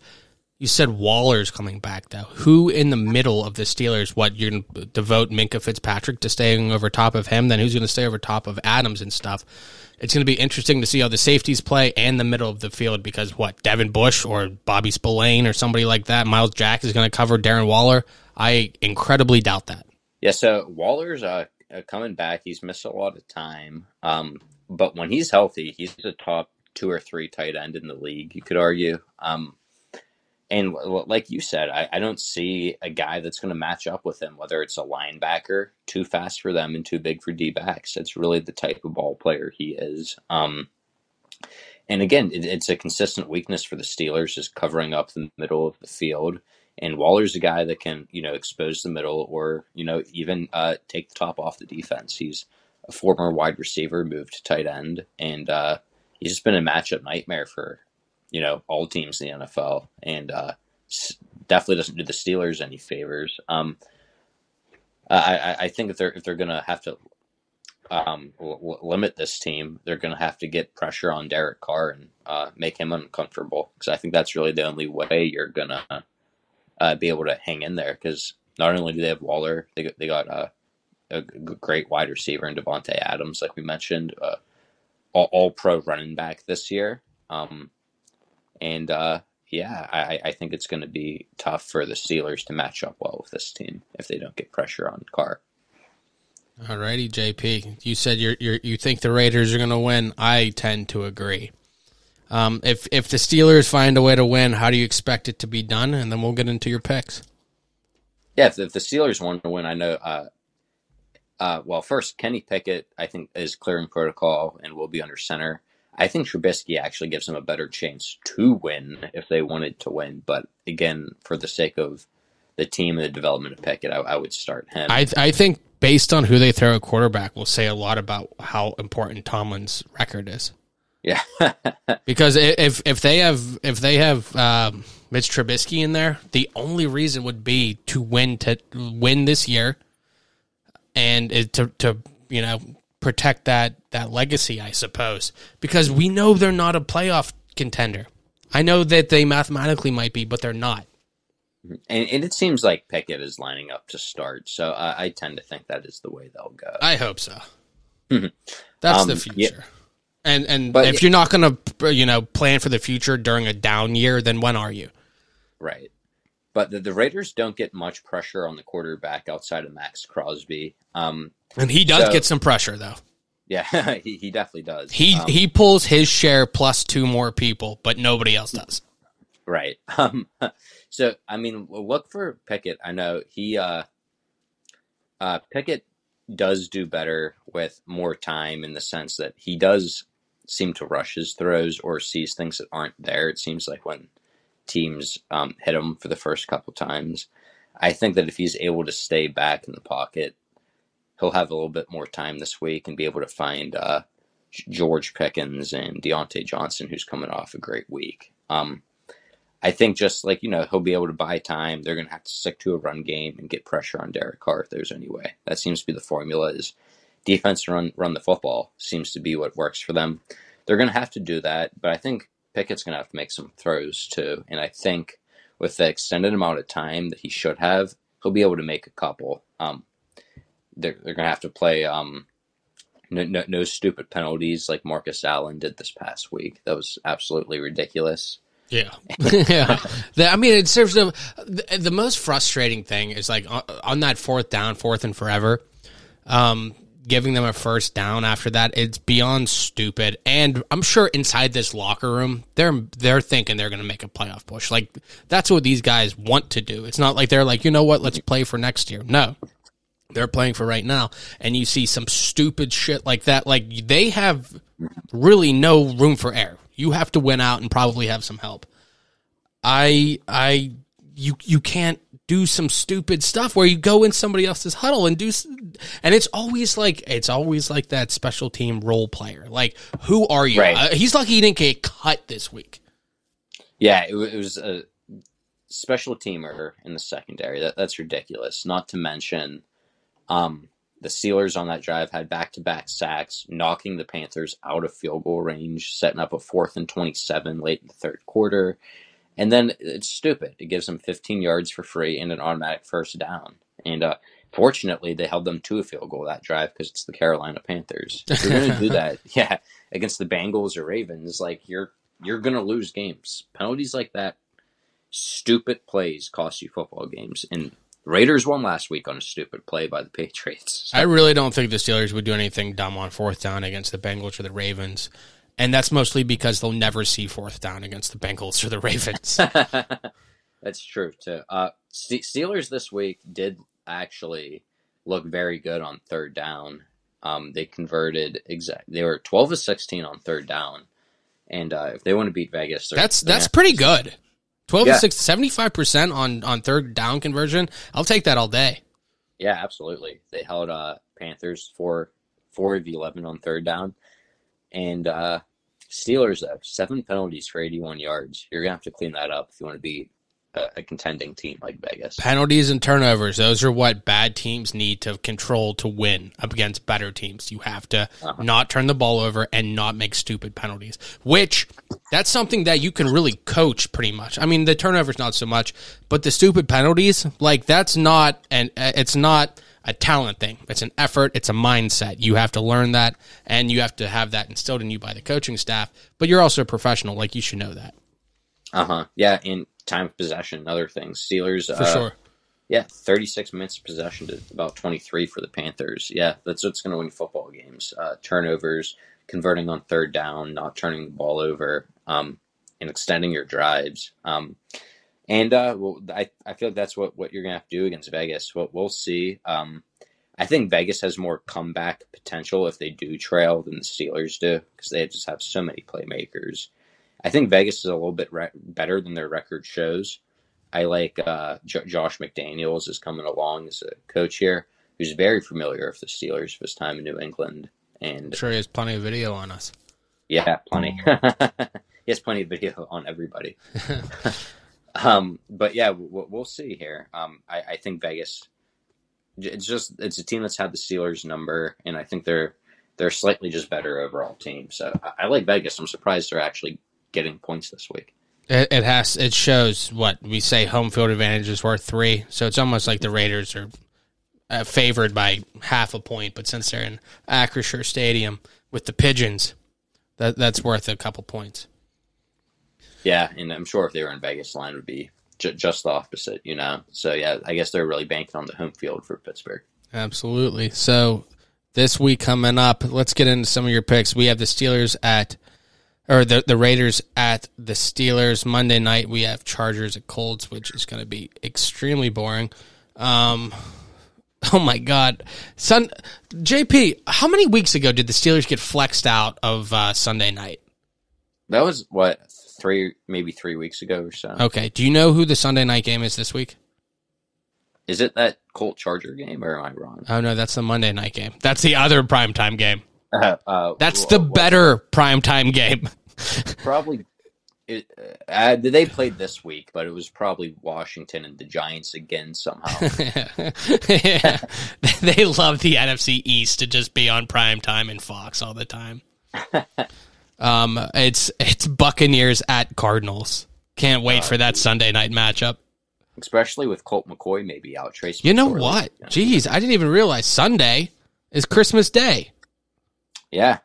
You said Waller's coming back though. Who in the middle of the Steelers? What you're going to devote Minkah Fitzpatrick to staying over top of him? Then who's going to stay over top of Adams and stuff? It's going to be interesting to see how the safeties play and the middle of the field because what Devin Bush or Bobby Spillane or somebody like that, Myles Jack is going to cover Darren Waller. I incredibly doubt that. Yeah, so Waller's uh, uh, coming back. He's missed a lot of time, um, but when he's healthy, he's a top two or three tight end in the league. You could argue. Um, And like you said, I, I don't see a guy that's going to match up with him, whether it's a linebacker, too fast for them and too big for D backs. It's really the type of ball player he is. Um, and again, it, it's a consistent weakness for the Steelers, is covering up the middle of the field. And Waller's a guy that can, you know, expose the middle or, you know, even uh, take the top off the defense. He's a former wide receiver, moved to tight end, and uh, he's just been a matchup nightmare for you know all teams in the NFL, and uh, definitely doesn't do the Steelers any favors. Um, I, I think if they're if they're gonna have to um, limit this team, they're gonna have to get pressure on Derek Carr and uh, make him uncomfortable because I think that's really the only way you're gonna uh, be able to hang in there. Because not only do they have Waller, they they got uh, a great wide receiver in Davante Adams, like we mentioned, uh, all, all, pro running back this year. Um, and uh, yeah, I, I, think it's going to be tough for the Steelers to match up well with this team if they don't get pressure on Carr. Alrighty, JP. You said you you think the Raiders are going to win. I tend to agree. Um, if if the Steelers find a way to win, how do you expect it to be done? And then we'll get into your picks. Yeah, if, if the Steelers want to win, I know uh, uh, well, first, Kenny Pickett, I think, is clearing protocol and will be under center. I think Trubisky actually gives them a better chance to win if they wanted to win. But again, for the sake of the team and the development of Pickett, I, I would start him. I, I think based on who they throw a quarterback will say a lot about how important Tomlin's record is. Yeah, [LAUGHS] because if if they have if they have um, Mitch Trubisky in there, the only reason would be to win to win this year and to to you know protect that that legacy, I suppose, because we know they're not a playoff contender. I know that they mathematically might be, but they're not. And, and it seems like Pickett is lining up to start, so I, I tend to think that is the way they'll go. I hope so. [LAUGHS] That's um, the future. Yeah. And and but, if you're not going to you know plan for the future during a down year, then when are you? Right. But the, the Raiders don't get much pressure on the quarterback outside of Maxx Crosby. Um, and he does so, get some pressure though. Yeah, [LAUGHS] he, he definitely does. He um, he pulls his share plus two more people, but nobody else does. Right. [LAUGHS] Um, [LAUGHS] so I mean, look for Pickett. I know he uh, uh, Pickett does do better with more time in the sense that he does seem to rush his throws or sees things that aren't there. It seems like when teams um, hit him for the first couple times. I think that if he's able to stay back in the pocket, he'll have a little bit more time this week and be able to find uh, George Pickens and Diontae Johnson, who's coming off a great week. Um, I think just like, you know, he'll be able to buy time. They're going to have to stick to a run game and get pressure on Derek Carr if there's any way. That seems to be the formula is defense run, run the football seems to be what works for them. They're going to have to do that, but I think Pickett's going to have to make some throws too. And I think with the extended amount of time that he should have, he'll be able to make a couple. Um, they're, they're going to have to play um, no, no, no, stupid penalties like Marcus Allen did this past week. That was absolutely ridiculous. Yeah, [LAUGHS] [LAUGHS] yeah. The, I mean, it serves the, the most frustrating thing is like on, on that fourth down, fourth and forever. Um, giving them a first down after that, it's beyond stupid. And I'm sure inside this locker room, they're they're thinking they're going to make a playoff push. Like that's what these guys want to do. It's not like they're like, you know what, let's play for next year. No, they're playing for right now. And you see some stupid shit like that. Like they have really no room for error. You have to win out and probably have some help. I I you you can't do some stupid stuff where you go in somebody else's huddle and do and it's always like it's always like that special team role player. Like who are you? Right. uh, he's lucky he didn't get cut this week. Yeah it, it, was a special teamer in the secondary. That, that's ridiculous. Not to mention um, the Steelers on that drive had back-to-back sacks knocking the Panthers out of field goal range setting up a fourth and 27 late in the third quarter and then it's stupid. It gives them 15 yards for free and an automatic first down. And uh, fortunately, they held them to a field goal that drive because it's the Carolina Panthers. If you're going to do that, [LAUGHS] yeah, against the Bengals or Ravens, like you're you're going to lose games. Penalties like that, stupid plays cost you football games. And Raiders won last week on a stupid play by the Patriots. So. [LAUGHS] I really don't think the Steelers would do anything dumb on fourth down against the Bengals or the Ravens. And that's mostly because they'll never see fourth down against the Bengals or the Ravens. [LAUGHS] That's true too. Uh, Steelers this week did actually look very good on third down. Um, they converted exact. They were twelve of sixteen on third down, and uh, if they want to beat Vegas, that's that's pretty good. 12 yeah. 75% on, on third down conversion. I'll take that all day. Yeah, absolutely. They held uh, Panthers for four of eleven on third down, and uh, Steelers though seven penalties for eighty one yards. You're gonna have to clean that up if you want to beat a, a, contending team like Vegas. Penalties and turnovers; those are what bad teams need to control to win up against better teams. You have to uh-huh. not turn the ball over and not make stupid penalties. Which that's something that you can really coach pretty much. I mean, the turnovers not so much, but the stupid penalties, like that's not and it's not a talent thing. It's an effort. It's a mindset. You have to learn that, and you have to have that instilled in you by the coaching staff. But you're also a professional, like you should know that. Uh huh. Yeah, in time of possession, other things. Steelers for uh, sure. Yeah, 36 minutes of possession to about 23 for the Panthers. Yeah, that's what's going to win football games. Uh, turnovers, converting on third down, not turning the ball over, um, and extending your drives. Um, and uh, well, I, I feel like that's what, what you're going to have to do against Vegas. What we'll see. Um, I think Vegas has more comeback potential if they do trail than the Steelers do because they just have so many playmakers. I think Vegas is a little bit re- better than their record shows. I like uh, J- Josh McDaniels is coming along as a coach here, who's very familiar with the Steelers of his time in New England. And I'm sure he has plenty of video on us. Yeah, plenty. [LAUGHS] he has plenty of video on everybody. [LAUGHS] um, but yeah, we'll, we'll see here. Um, I, I think Vegas. It's just it's a team that's had the Steelers number, and I think they're they're slightly just better overall team. So I, I like Vegas. I'm surprised they're actually getting points this week. It, it, has. It shows what we say. Home field advantage is worth three, so it's almost like the Raiders are uh, favored by half a point. But since they're in Acrisure Stadium with the Pigeons, that that's worth a couple points. Yeah, and I'm sure if they were in Vegas, line would be ju- just the opposite. You know, so yeah, I guess they're really banking on the home field for Pittsburgh. Absolutely. So this week coming up, let's get into some of your picks. We have the Steelers at or the the Raiders at the Steelers Monday night. We have Chargers at Colts, which is going to be extremely boring. Um, [LAUGHS] oh my God, Sun JP, how many weeks ago did the Steelers get flexed out of uh, Sunday night? That was what three, maybe three weeks ago or so. Okay, do you know who the Sunday night game is this week? Is it that Colt Charger game, or am I wrong? Oh no, that's the Monday night game. That's the other primetime game. [LAUGHS] Uh, uh, That's the better primetime game. [LAUGHS] probably. It, uh, they played this week, but it was probably Washington and the Giants again somehow. [LAUGHS] yeah. they love the NFC East to just be on prime time and Fox all the time. Um, it's it's Buccaneers at Cardinals. Can't wait uh, for that Sunday night matchup. Especially with Colt McCoy maybe out. Trace. You know what? Jeez, I didn't even realize Sunday is Christmas Day. Yeah.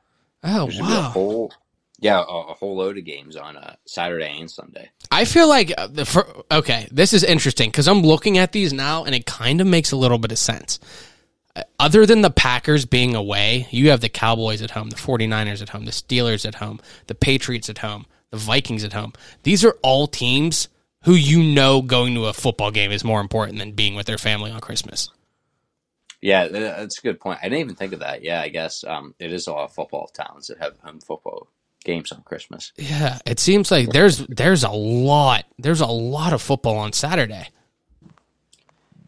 Oh There's wow. A whole, yeah, a, a, whole load of games on uh, Saturday and Sunday. I feel like uh, the for, okay, this is interesting because I'm looking at these now and it kind of makes a little bit of sense. Other than the Packers being away, you have the Cowboys at home, the 49ers at home, the Steelers at home, the Patriots at home, the Vikings at home. These are all teams who you know going to a football game is more important than being with their family on Christmas. Yeah, that's a good point. I didn't even think of that. Yeah, I guess um, it is a lot of football towns that have home football games on Christmas. Yeah, it seems like there's there's a lot there's a lot of football on Saturday.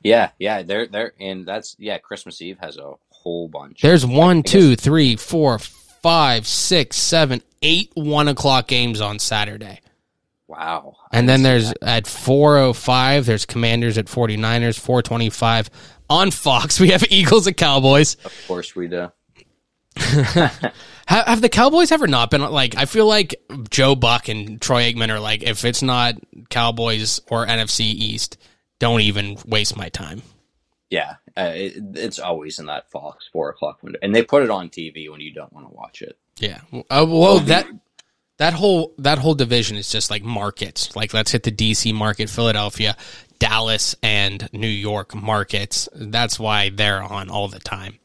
Yeah, yeah, they're they're and that's yeah. Christmas Eve has a whole bunch. There's one, two, three, four, five, six, seven, eight one o'clock games on Saturday. Wow. And then there's that. at 405 there's Commanders at 49ers 425 on Fox. [LAUGHS] We have Eagles and Cowboys. Of course we do. [LAUGHS] [LAUGHS] have, have, the Cowboys ever not been like? I feel like Joe Buck and Troy Aikman are like, if it's not Cowboys or NFC East, don't even waste my time. Yeah, uh, it, it's always in that Fox four o'clock window, and they put it on TV when you don't want to watch it. Yeah, uh, well that that whole that whole division is just like markets. Like let's hit the DC market, Philadelphia, Dallas and New York markets. That's why they're on all the time.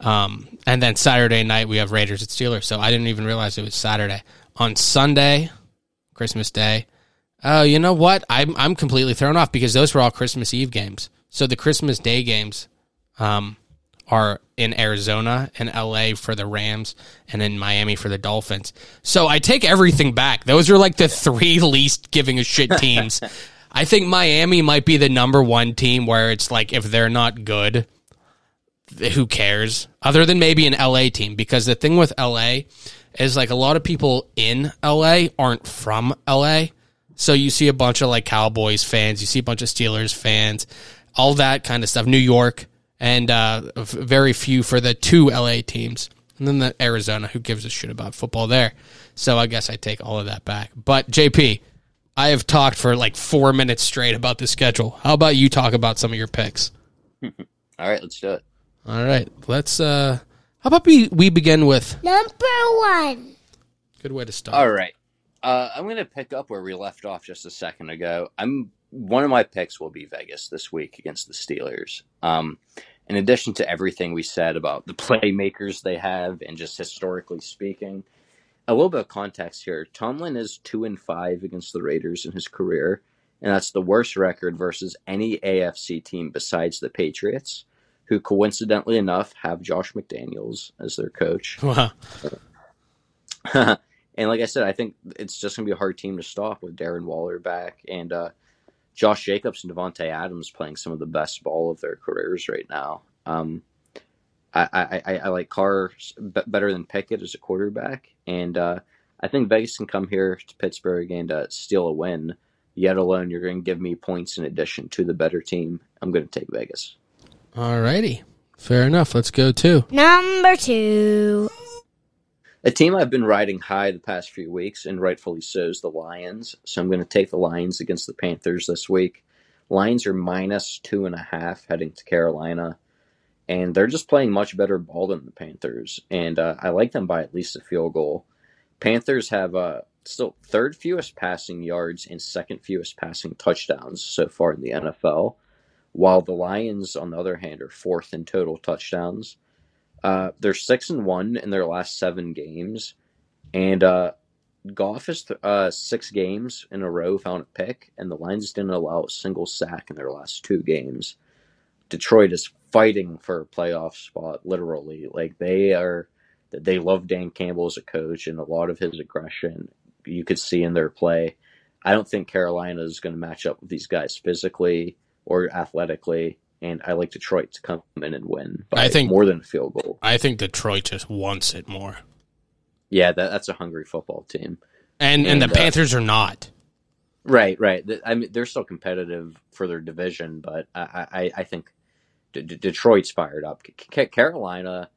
Um, and then Saturday night we have Raiders at Steelers. So I didn't even realize it was Saturday. On Sunday, Christmas Day, Oh, you know what? I'm I'm completely thrown off because those were all Christmas Eve games. So the Christmas Day games um, are in Arizona and LA for the Rams and in Miami for the Dolphins. So I take everything back. Those are like the three [LAUGHS] least giving a shit teams. I think Miami might be the number one team where it's like if they're not good, who cares? Other than maybe an LA team, because the thing with LA is like a lot of people in LA aren't from LA. So you see a bunch of like Cowboys fans, you see a bunch of Steelers fans, all that kind of stuff. New York, and uh, very few for the two LA teams. And then the Arizona, who gives a shit about football there. So I guess I take all of that back. But JP, I have talked for like four minutes straight about the schedule. How about you talk about some of your picks? [LAUGHS] all right, let's do it. All right, let's. uh How about we we begin with Number one. good way to start. All right. Uh, I'm going to pick up where we left off just a second ago. I'm one of my picks will be Vegas this week against the Steelers. Um, in addition to everything we said about the playmakers they have and just historically speaking, a little bit of context here. Tomlin is two and five against the Raiders in his career, and that's the worst record versus any AFC team besides the Patriots, who coincidentally enough have Josh McDaniels as their coach. Wow. [LAUGHS] and like I said, I think it's just going to be a hard team to stop with Darren Waller back and uh, Josh Jacobs and Davante Adams playing some of the best ball of their careers right now. Um, I, I, I, I, like Carr better than Pickett as a quarterback, and uh, I think Vegas can come here to Pittsburgh and uh, steal a win. Yet alone, you're going to give me points in addition to the better team. I'm going to take Vegas. All righty. Fair enough. Let's go to Number two. A team I've been riding high the past few weeks, and rightfully so, is the Lions. So I'm going to take the Lions against the Panthers this week. Lions are minus two and a half heading to Carolina, and they're just playing much better ball than the Panthers. And uh, I like them by at least a field goal. Panthers have uh, still third fewest passing yards and second fewest passing touchdowns so far in the NFL, while the Lions, on the other hand, are fourth in total touchdowns. Uh, they're six and one in their last seven games, and uh, Goff has th- uh, six games in a row found a pick, and the Lions didn't allow a single sack in their last two games. Detroit is fighting for a playoff spot, literally. Like they are, they love Dan Campbell as a coach, and a lot of his aggression you could see in their play. I don't think Carolina is going to match up with these guys physically or athletically and I like Detroit to come in and win. I think more than a field goal. I think Detroit just wants it more. Yeah, that, that's a hungry football team, and and, and the uh, Panthers are not. Right, right. I mean, they're still competitive for their division, but I I, I think D- D- Detroit's fired up. C- Carolina,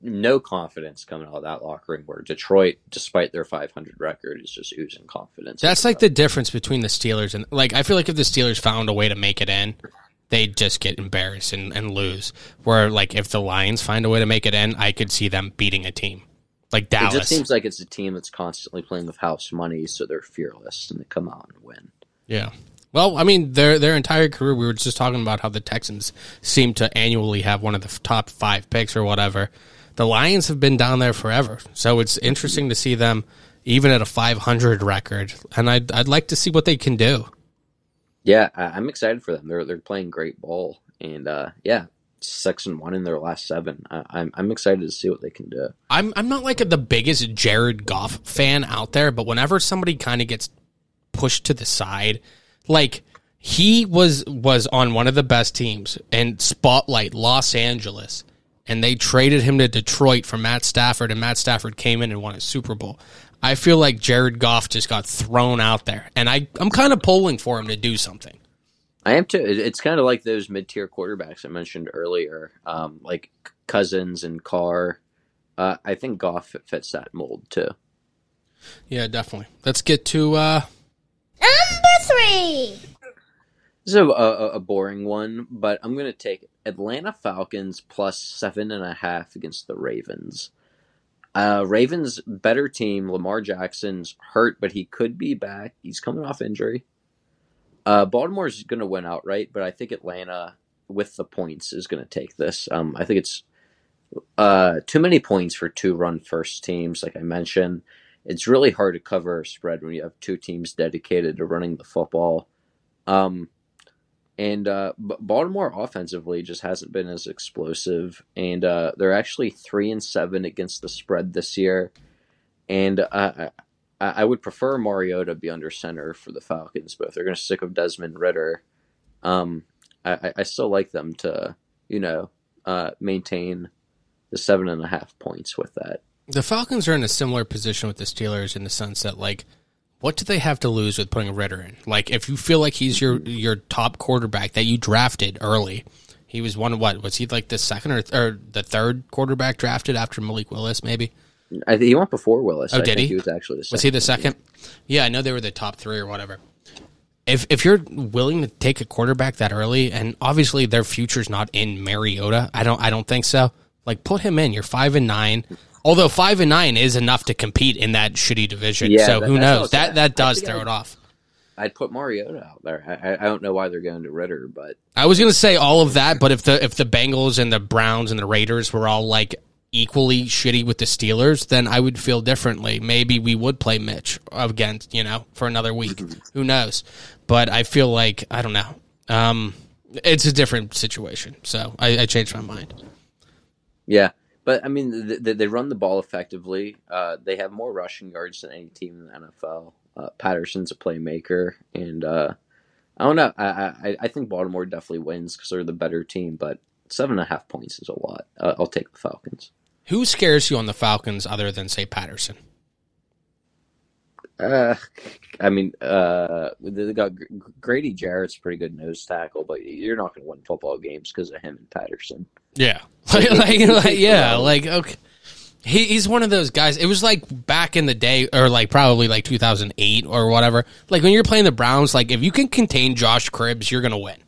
no confidence coming out of that locker room. Where Detroit, despite their 500 record, is just oozing confidence. That's like the difference between the Steelers and like I feel like if the Steelers found a way to make it in, they just get embarrassed and, and lose. Where like if the Lions find a way to make it in, I could see them beating a team like Dallas. It just seems like it's a team that's constantly playing with house money, so they're fearless and they come out and win. Yeah. Well, I mean, their their entire career, we were just talking about how the Texans seem to annually have one of the top five picks or whatever. The Lions have been down there forever, so it's interesting to see them even at a 500 record, and I'd I'd like to see what they can do. Yeah, I'm excited for them. They're they're playing great ball, and uh, yeah, six and one in their last seven. I, am I'm, I'm excited to see what they can do. I'm I'm not like the biggest Jared Goff fan out there, but whenever somebody kind of gets pushed to the side, like he was was on one of the best teams and spotlight Los Angeles, and they traded him to Detroit for Matt Stafford, and Matt Stafford came in and won a Super Bowl. I feel like Jared Goff just got thrown out there, and I I'm kind of pulling for him to do something. I am too. It's kind of like those mid tier quarterbacks I mentioned earlier, um, like Cousins and Carr. Uh, I think Goff fits that mold too. Yeah, definitely. Let's get to uh... number three. This is a, a, a boring one, but I'm going to take Atlanta Falcons plus seven and a half against the Ravens. Uh, Ravens better team. Lamar Jackson's hurt, but he could be back. He's coming off injury. Uh, Baltimore's going to win outright, but I think Atlanta with the points is going to take this. Um, I think it's uh, too many points for two run first teams, like I mentioned. it's really hard to cover a spread when you have two teams dedicated to running the football. Um, and uh, Baltimore offensively just hasn't been as explosive, and uh, they're actually three and seven against the spread this year. And uh, I, I would prefer Mariota be under center for the Falcons, but if they're going to stick with Desmond Ridder, um, I, I still like them to, you know, uh, maintain the seven and a half points with that. The Falcons are in a similar position with the Steelers in the sense that, like, what do they have to lose with putting Ridder in? Like, if you feel like he's your your top quarterback that you drafted early, he was one of what was he like the second or, th- or the third quarterback drafted after Malik Willis, maybe? I think he went before Willis. Oh, I did think he? He was actually the second. Was he the second? Yeah, I know they were the top three or whatever. If if you're willing to take a quarterback that early, and obviously their future's not in Mariota, I don't I don't think so. Like put him in. You're five and nine. Although five and nine is enough to compete in that shitty division. Yeah, so that- who that's what I knows? That that does throw I- it off. I'd put Mariota out there. I, I- don't know why they're going to Ridder, but I was gonna say all of that, but if the if the Bengals and the Browns and the Raiders were all like equally shitty with the Steelers, then I would feel differently. Maybe we would play Mitch against, you know, for another week. [LAUGHS] Who knows? But I feel like I don't know. Um, it's a different situation, so I, I changed my mind. yeah. But I mean, th- th- they run the ball effectively. Uh, they have more rushing yards than any team in the NFL. Uh, Patterson's a playmaker, and uh, I don't know. I, I I think Baltimore definitely wins because they're the better team. But seven and a half points is a lot. Uh, I'll take the Falcons. Who scares you on the Falcons other than say Patterson? Uh, I mean, uh, they got Grady Jarrett's a pretty good nose tackle, but you're not going to win football games because of him and Patterson. Yeah, [LAUGHS] like, like, like, yeah, like okay. He, he's one of those guys. It was like back in the day, or like probably like 2008 or whatever. Like when you're playing the Browns, like if you can contain Josh Cribbs, you're gonna win.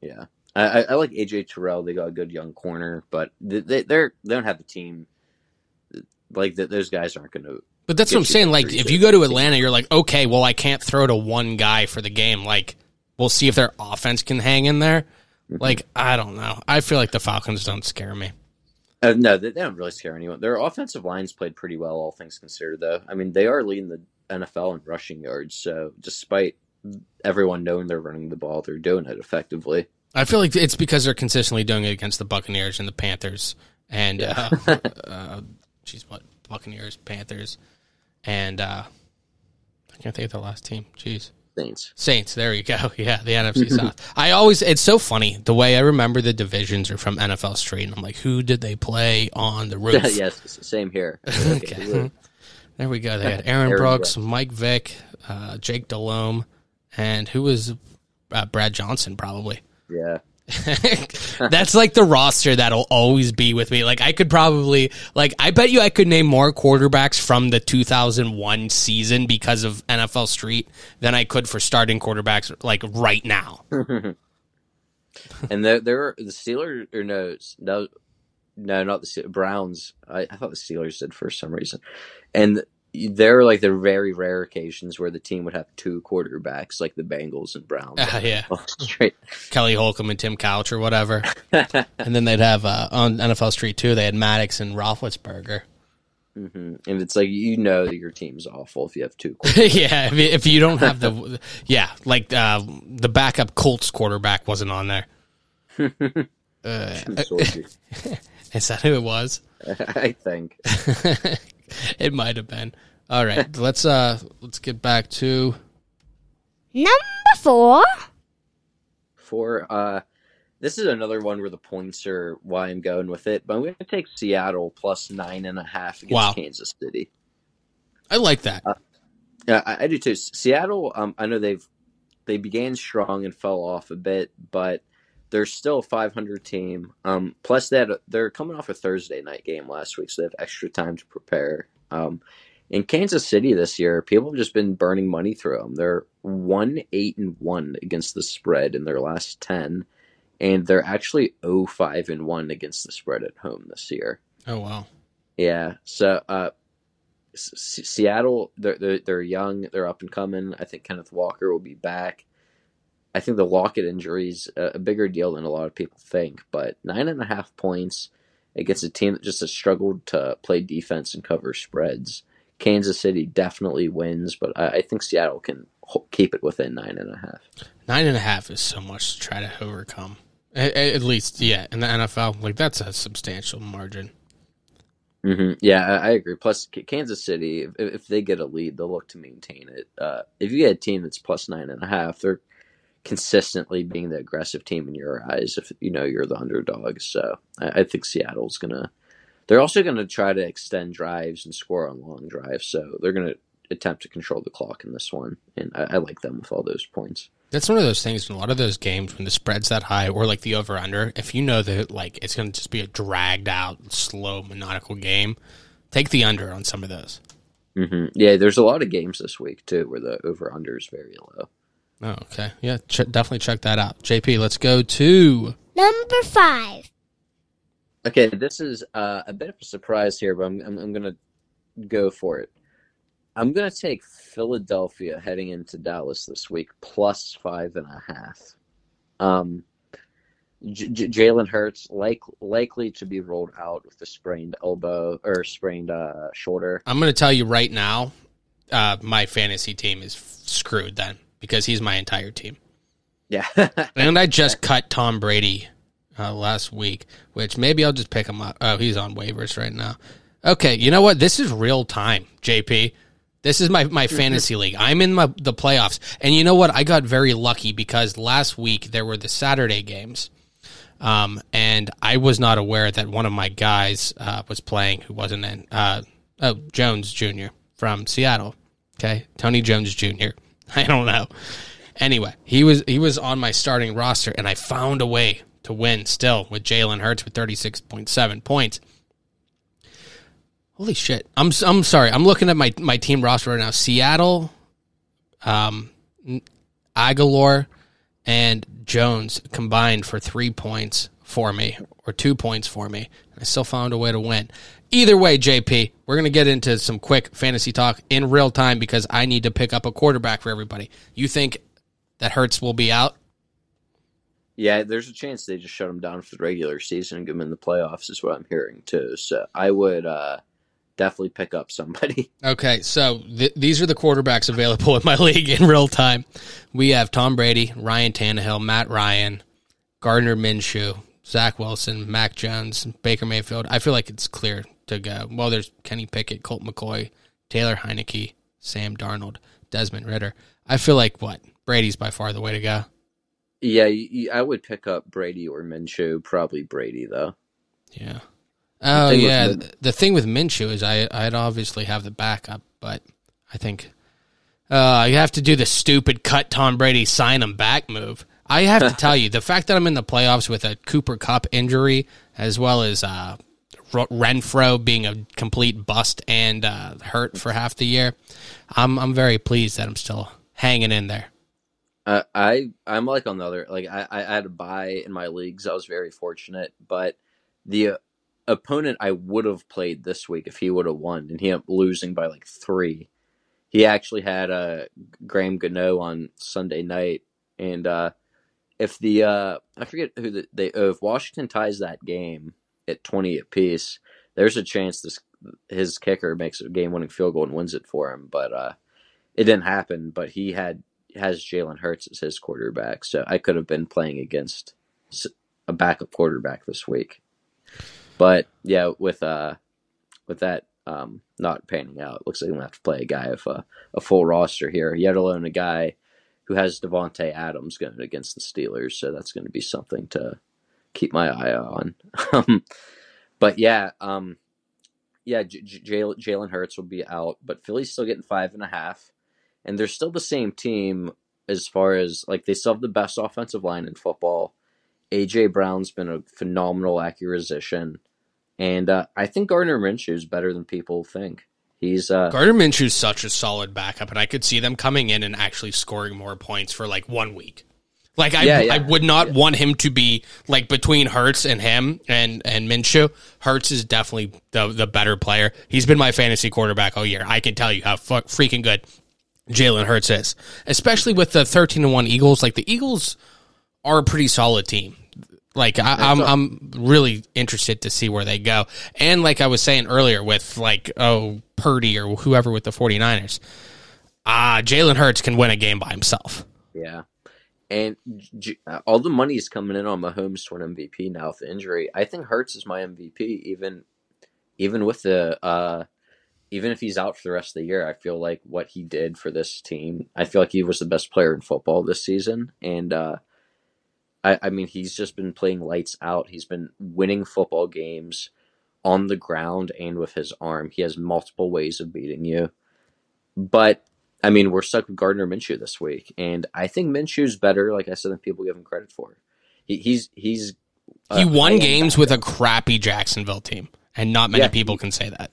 Yeah, I, I, like AJ Terrell. They got a good young corner, but they, they they're they don't have the team. Like th those guys aren't going to. But that's what I'm saying. Like if you go to. Atlanta, you're like, okay, well I can't throw to one guy for the game. Like we'll see if their offense can hang in there. Like I don't know. I feel like the Falcons don't scare me. Uh, no, they, they don't really scare anyone. Their offensive lines played pretty well, all things considered. Though, I mean, they are leading the NFL in rushing yards. So, despite everyone knowing they're running the ball, they're doing it effectively. I feel like it's because they're consistently doing it against the Buccaneers and the Panthers and uh, [LAUGHS] uh geez, what Buccaneers, Panthers, and uh I can't think of the last team. Jeez. Saints. Saints, there you go. [LAUGHS] Yeah, the NFC South. [LAUGHS] I always it's so funny the way I remember the divisions are from NFL Street and I'm like, who did they play on the roof? [LAUGHS] yes, same here. Okay. There we go. They had Aaron, Aaron Brooks, Brooks. Mike Vick, uh, Jake Delhomme, and who was uh, Brad Johnson probably. yeah. [LAUGHS] That's like the roster that'll always be with me. Like I could probably like I bet you I could name more quarterbacks from the 2001 season because of NFL Street than I could for starting quarterbacks like right now. [LAUGHS] And they're, they're the Steelers or no, no, no, not the Browns. I, I thought the Steelers did for some reason, and there are like the very rare occasions where the team would have two quarterbacks, like the Bengals and Browns. Uh, [LAUGHS] yeah, [LAUGHS] Straight. Kelly Holcomb and Tim Couch or whatever, [LAUGHS] and then they'd have uh, on NFL Street too. They had Maddox and Roethlisberger. hmm And it's like you know that your team's awful if you have two. yeah, if you, if you don't have the yeah, like uh, the backup Colts quarterback wasn't on there. quarterbacks. Is that who it was? I think. [LAUGHS] it might have been. All right, [LAUGHS] let's uh let's get back to Number four. For uh, this is another one where the points are why I'm going with it, but I'm going to take Seattle plus nine and a half against Wow. Kansas City. I like that. Yeah, I, I do too. Seattle, um, I know they've they began strong and fell off a bit, but they're still a 500 team. Um, plus that they're coming off a Thursday night game last week, so they have extra time to prepare. Um, in Kansas City this year, people have just been burning money through them. They're one eight and one against the spread in their last ten, and they're actually 0-5 and one against the spread at home this year. Oh wow. Yeah. So uh, S- Seattle, they're, they're they're young, they're up and coming. I think Kenneth Walker will be back. I think the Lockett injury is a, a bigger deal than a lot of people think. But nine and a half points against a team that just has struggled to play defense and cover spreads. Kansas City definitely wins, but I, I think Seattle can ho- keep it within nine and a half. Nine and a half is so much to try to overcome. At, at least, yeah, in the NFL, like that's a substantial margin. hmm Yeah, I, I agree. Plus, K- Kansas City, if, if they get a lead, they'll look to maintain it. Uh, if you get a team that's plus nine and a half, they're consistently being the aggressive team in your eyes. If you know you're the underdog, so I, I think Seattle's gonna. They're also going to try to extend drives and score on long drives, so they're going to attempt to control the clock in this one, and I, I like them with all those points. That's one of those things in a lot of those games when the spread's that high or like the over under, if you know that like it's going to just be a dragged out, slow, methodical game, take the under on some of those. hmm Yeah, there's a lot of games this week too where the over under is very low. Oh, okay. Yeah, ch- definitely check that out. JP, let's go to. Number five. Okay, this is uh, a bit of a surprise here, but I'm I'm, I'm gonna go for it. I'm gonna take Philadelphia heading into Dallas this week plus five and a half. Um, J- J- Jalen Hurts like likely to be rolled out with a sprained elbow or sprained uh, shoulder. I'm going to tell you right now, uh, my fantasy team is f- screwed then because he's my entire team. Yeah, [LAUGHS] And I just cut Tom Brady uh, last week, which maybe I'll just pick him up. Oh, he's on waivers right now. Okay, you know what? This is real time, JP. This is my, my fantasy league. I'm in my, the playoffs. And you know what? I got very lucky because last week there were the Saturday games. Um, and I was not aware that one of my guys uh, was playing who wasn't in. Uh, oh, Jones Jr. from Seattle. Okay, Tony Jones Jr. [LAUGHS] I don't know. Anyway, he was he was on my starting roster, and I found a way to win still with Jalen Hurts with thirty six point seven points. Holy shit! I'm I'm sorry. I'm looking at my my team roster right now. Seattle, um, Aguilar, and Jones combined for three points for me, or two points for me. I still found a way to win. Either way, JP, we're going to get into some quick fantasy talk in real time because I need to pick up a quarterback for everybody. You think that Hurts will be out? yeah. There's a chance they just shut him down for the regular season and get him in the playoffs. Is what I'm hearing too. So I would uh, definitely pick up somebody. [LAUGHS] Okay, so th- these are the quarterbacks available in my [LAUGHS] league in real time. We have Tom Brady, Ryan Tannehill, Matt Ryan, Gardner Minshew, Zach Wilson, Mac Jones, Baker Mayfield. I feel like it's clear to go. Well, there's Kenny Pickett, Colt McCoy, Taylor Heinicke, Sam Darnold, Desmond Ridder. I feel like what Brady's by far the way to go. Yeah, I would pick up Brady or Minshew. Probably Brady though. Yeah. Oh yeah. Min- the thing with Minshew is I I'd obviously have the backup, but I think uh, you have to do the stupid cut Tom Brady sign him back move. I have to [LAUGHS] tell you the fact that I'm in the playoffs with a Cooper Kupp injury as well as uh, Renfrow being a complete bust and uh, hurt for half the year, I'm I'm very pleased that I'm still hanging in there. Uh, I I'm like on the other like I, I had a buy in my leagues. I was very fortunate, but the uh, opponent I would have played this week if he would have won, and he ended up losing by like three. He actually had uh, Graham Gano on Sunday night, and uh, if the uh, I forget who the, they oh, if Washington ties that game at twenty apiece, there's a chance this his kicker makes a game winning field goal and wins it for him. But uh, it didn't happen. But he had has Jalen Hurts as his quarterback, so I could have been playing against a backup quarterback this week. But yeah, with uh, with that um, not panning out, it looks like I'm gonna have to play a guy of a, a full roster here, yet alone a guy who has Davante Adams going against the Steelers, so that's going to be something to keep my eye on. [LAUGHS] Um, but yeah, um, yeah, J- J- Jalen Hurts will be out, but Philly's still getting five and a half, and they're still the same team as far as like they still have the best offensive line in football. AJ Brown's been a phenomenal acquisition, and uh, I think Gardner Minshew is better than people think. He's uh, Gardner Minshew's such a solid backup, and I could see them coming in and actually scoring more points for like one week. Like I, Yeah, yeah. I would not want him to be like between Hurts and him and and Minshew. Hurts is definitely the the better player. He's been my fantasy quarterback all year. I can tell you how freaking good Jalen Hurts is, especially with the thirteen to one Eagles. Like the Eagles are a pretty solid team. Like I, I'm, I'm really interested to see where they go. And like I was saying earlier, with like oh Purdy or whoever with the 49ers, ah, uh, Jalen Hurts can win a game by himself. Yeah, and J- all the money is coming in on Mahomes to win MVP now with the injury. I think Hurts is my MVP, even even with the uh, even if he's out for the rest of the year. I feel like what he did for this team. I feel like he was the best player in football this season, and. uh I, I mean, he's just been playing lights out. He's been winning football games on the ground and with his arm. He has multiple ways of beating you. But I mean, we're stuck with Gardner Minshew this week, and I think Minshew's better, like I said, than people give him credit for. He, he's he's uh, he won games with a crappy Jacksonville team, and not many yeah, people he, can say that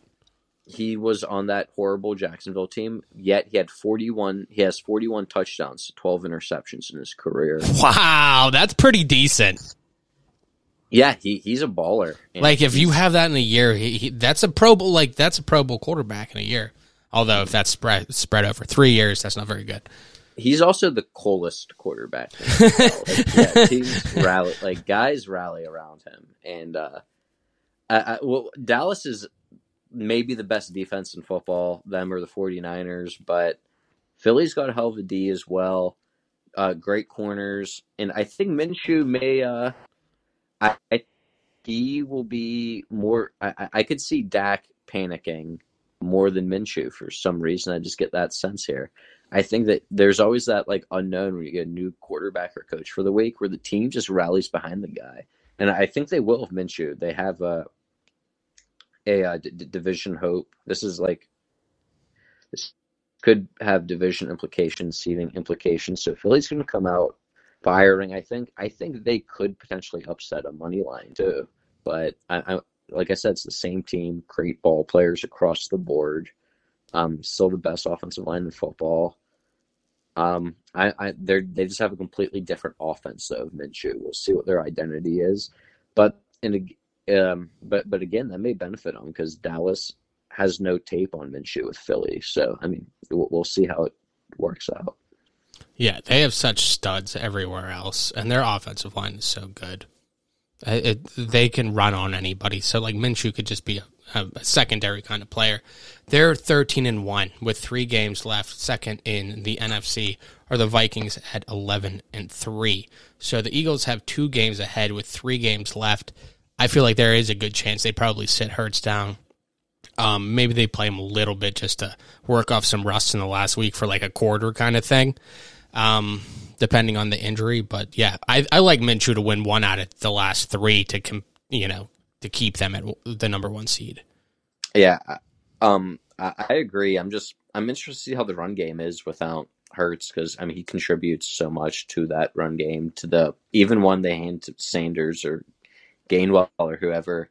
he was on that horrible Jacksonville team. Yet he had 41. He has 41 touchdowns, 12 interceptions in his career. [LAUGHS] Wow, that's pretty decent. Yeah, he he's a baller. Like if you have that in a year, he, he, that's a Pro Bowl. Like that's a Pro Bowl quarterback in a year. Although if that's spread spread over three years, that's not very good. He's also the coolest quarterback. [LAUGHS] like, yeah, teams rally like guys rally around him, and uh, I, I, well, Dallas is maybe the best defense in football, them or the 49ers, but Philly's got a hell of a D as well. Uh, great corners. And I think Minshew may, uh, I, I he will be more, I, I could see Dak panicking more than Minshew for some reason. I just get that sense here. I think that there's always that like unknown when you get a new quarterback or coach for the week where the team just rallies behind the guy. And I think they will with Minshew. They have a, a uh, division hope. This is like this could have division implications, seeding implications. So Philly's going to come out firing. I think. I think they could potentially upset a money line too. But I, I like I said, it's the same team. Great ball players across the board. Um, still the best offensive line in football. Um, I, I they they just have a completely different offense though. Minshew. We'll see what their identity is, but in um, but but again, that may benefit them because Dallas has no tape on Minshew with Philly. So I mean, we'll, we'll see how it works out. Yeah, they have such studs everywhere else, and their offensive line is so good. It, it, they can run on anybody. So like Minshew could just be a, a, secondary kind of player. They're thirteen and one with three games left. Second in the NFC are the Vikings at eleven and three. So the Eagles have two games ahead with three games left. I feel like there is a good chance they probably sit Hurts down. Um, maybe they play him a little bit just to work off some rust in the last week for like a quarter kind of thing, um, depending on the injury. But yeah, I, I like Minshew to win one out of the last three to com- you know to keep them at the number one seed. Yeah, um, I, agree. I'm just I'm interested to see how the run game is without Hurts because I mean he contributes so much to that run game to the even one they hand to Sanders or Gainwell or whoever,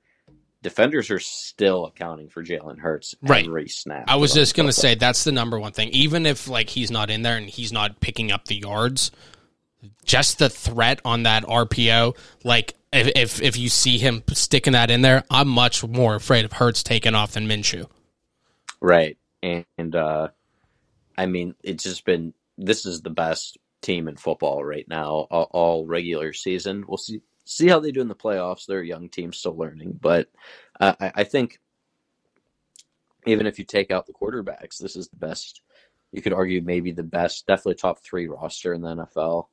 defenders are still accounting for Jalen Hurts right. every snap. I was just going to say that's the number one thing. Even if like he's not in there and he's not picking up the yards, just the threat on that RPO, like if if, if you see him sticking that in there, I'm much more afraid of Hurts taking off than Minshew. Right, and, and uh, I mean it's just been this is the best team in football right now all, all regular season. We'll see see how they do in the playoffs. They're a young team, still learning, but uh, I, I, think even if you take out the quarterbacks, this is the best. You could argue maybe the best, definitely top three roster in the NFL,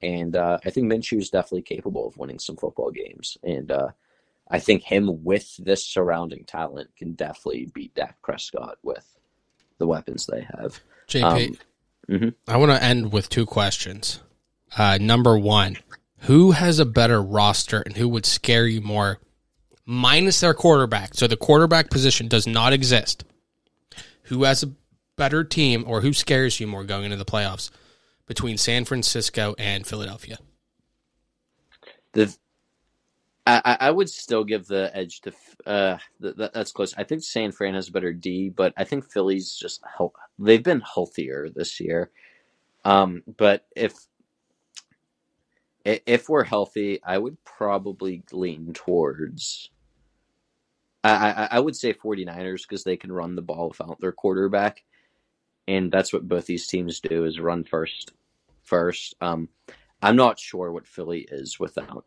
and uh, I think Minshew is definitely capable of winning some football games, and uh, I think him with this surrounding talent can definitely beat Dak Prescott with the weapons they have. JP, um, mm-hmm. I want to end with two questions. Uh, number one, who has a better roster and who would scare you more, minus their quarterback. So the quarterback position does not exist. Who has a better team or who scares you more going into the playoffs between San Francisco and Philadelphia? The I, I would still give the edge to uh that's close. I think San Fran has a better D, but I think Philly's just help. They've been healthier this year. Um, but if if we're healthy, I would probably lean towards. I, I, I would say 49ers because they can run the ball without their quarterback, and that's what both these teams do is run first. First, um, I'm not sure what Philly is without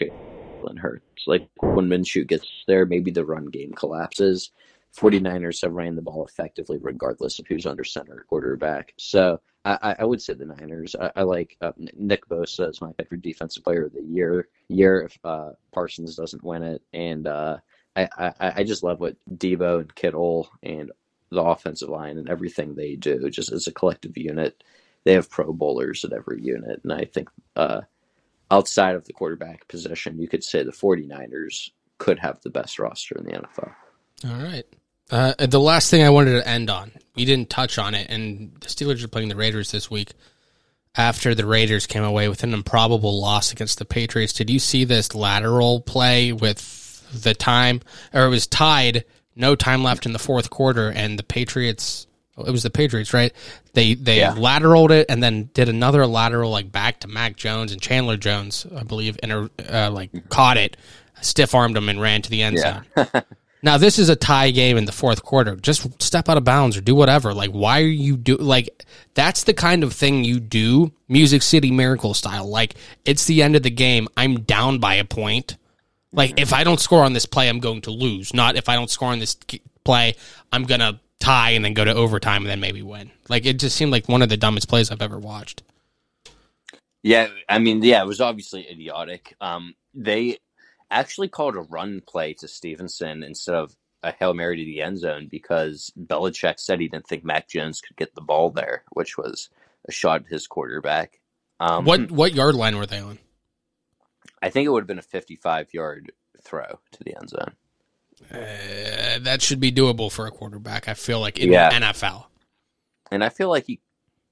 Jalen Hurts. Like when Minshew gets there, maybe the run game collapses. 49ers have ran the ball effectively regardless of who's under center quarterback. So I, I would say the Niners. I, I like uh, Nick Bosa as my favorite defensive player of the year. Year if uh, Parsons doesn't win it, and uh, I, I I just love what Deebo and Kittle and the offensive line and everything they do, just as a collective unit. They have Pro Bowlers at every unit, and I think uh, outside of the quarterback position, you could say the 49ers could have the best roster in the NFL. All right. Uh, the last thing I wanted to end on, we didn't touch on it, and the Steelers are playing the Raiders this week. After the Raiders came away with an improbable loss against the Patriots, did you see this lateral play with the time, or it was tied, no time left in the fourth quarter, and the Patriots, it was the Patriots, right? They they Yeah. lateraled it and then did another lateral like back to Mac Jones and Chandler Jones, I believe, and uh, like caught it, stiff armed him, and ran to the end Yeah. zone. [LAUGHS] Now this is a tie game in the fourth quarter. Just step out of bounds or do whatever. Like why are you do like that's the kind of thing you do Music City Miracle style. Like it's the end of the game. I'm down by a point. Like if I don't score on this play, I'm going to lose. Not if I don't score on this play, I'm gonna tie and then go to overtime and then maybe win. Like it just seemed like one of the dumbest plays I've ever watched. Yeah, I mean, yeah, it was obviously idiotic. Um, they actually called a run play to Stevenson instead of a hail mary to the end zone because Belichick said he didn't think Mac Jones could get the ball there, which was a shot at his quarterback. Um, What what yard line were they on? I think it would have been a 55 yard throw to the end zone. Uh, that should be doable for a quarterback. I feel like in Yeah. the NFL. And I feel like he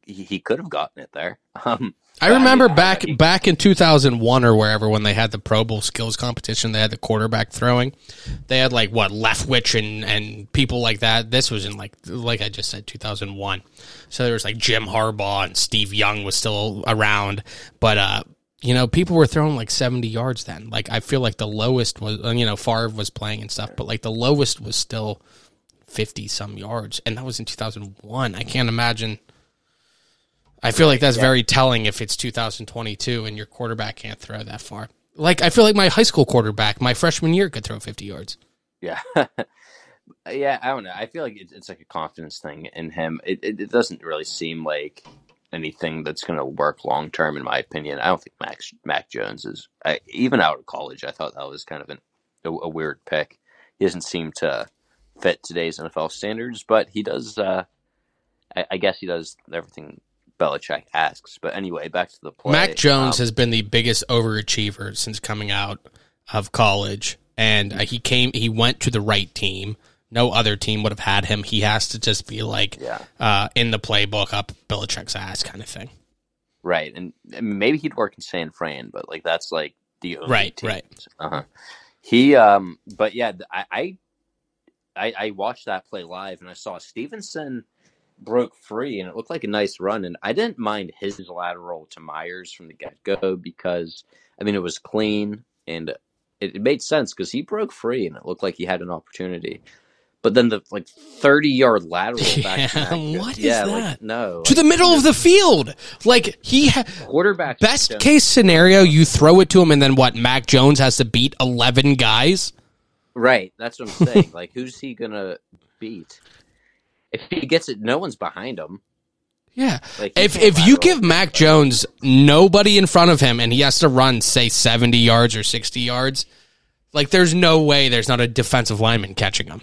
he, could have gotten it there. [LAUGHS] Um, I remember mean, back I mean, back in 2001 or wherever when they had the Pro Bowl skills competition, they had the quarterback throwing. They had like what Leftwich and and people like that. This was in like like I just said 2001. So there was like Jim Harbaugh and Steve Young was still around, but uh you know, people were throwing like 70 yards then. Like I feel like the lowest was uh, you know, Favre was playing and stuff, but like the lowest was still 50 some yards and that was in 2001. I can't imagine I feel like that's very telling if it's 2022 and your quarterback can't throw that far. Like I feel like my high school quarterback, my freshman year, could throw 50 yards. Yeah. [LAUGHS] yeah, I don't know. I feel like it's, it's like a confidence thing in him. It, it, it doesn't really seem like anything that's going to work long term, in my opinion. I don't think Max Mac Jones is I, even out of college. I thought that was kind of an, a, a weird pick. He doesn't seem to fit today's NFL standards, but he does. Uh, I, I guess he does everything Belichick asks. But anyway, back to the play. Mac Jones Um, has been the biggest overachiever since coming out of college, and uh, he came. He went to the right team. No other team would have had him. He has to just be like Yeah. uh, in the playbook up Belichick's ass kind of thing. Right, and I mean, maybe he'd work in San Fran, but like that's like the only Right, teams. right. Uh-huh. He, um, but yeah, I, I, I watched that play live, and I saw Stevenson broke free, and it looked like a nice run, and I didn't mind his lateral to Meyers from the get go because I mean it was clean and it, it made sense because he broke free, and it looked like he had an opportunity. But then the like thirty yard [LAUGHS] lateral back Yeah, Jones- uh, what is yeah, that? Like, no, To the middle of the field, like he ha- quarterback best case scenario, you throw it to him, and then what? Mac Jones has to beat eleven guys. Right. That's what I'm saying. like, who's he gonna beat? If he gets it, no one's behind him. Yeah. Like, if if you give Mac. Jones nobody in front of him and he has to run say 70 yards or 60 yards, like there's no way there's not a defensive lineman catching him.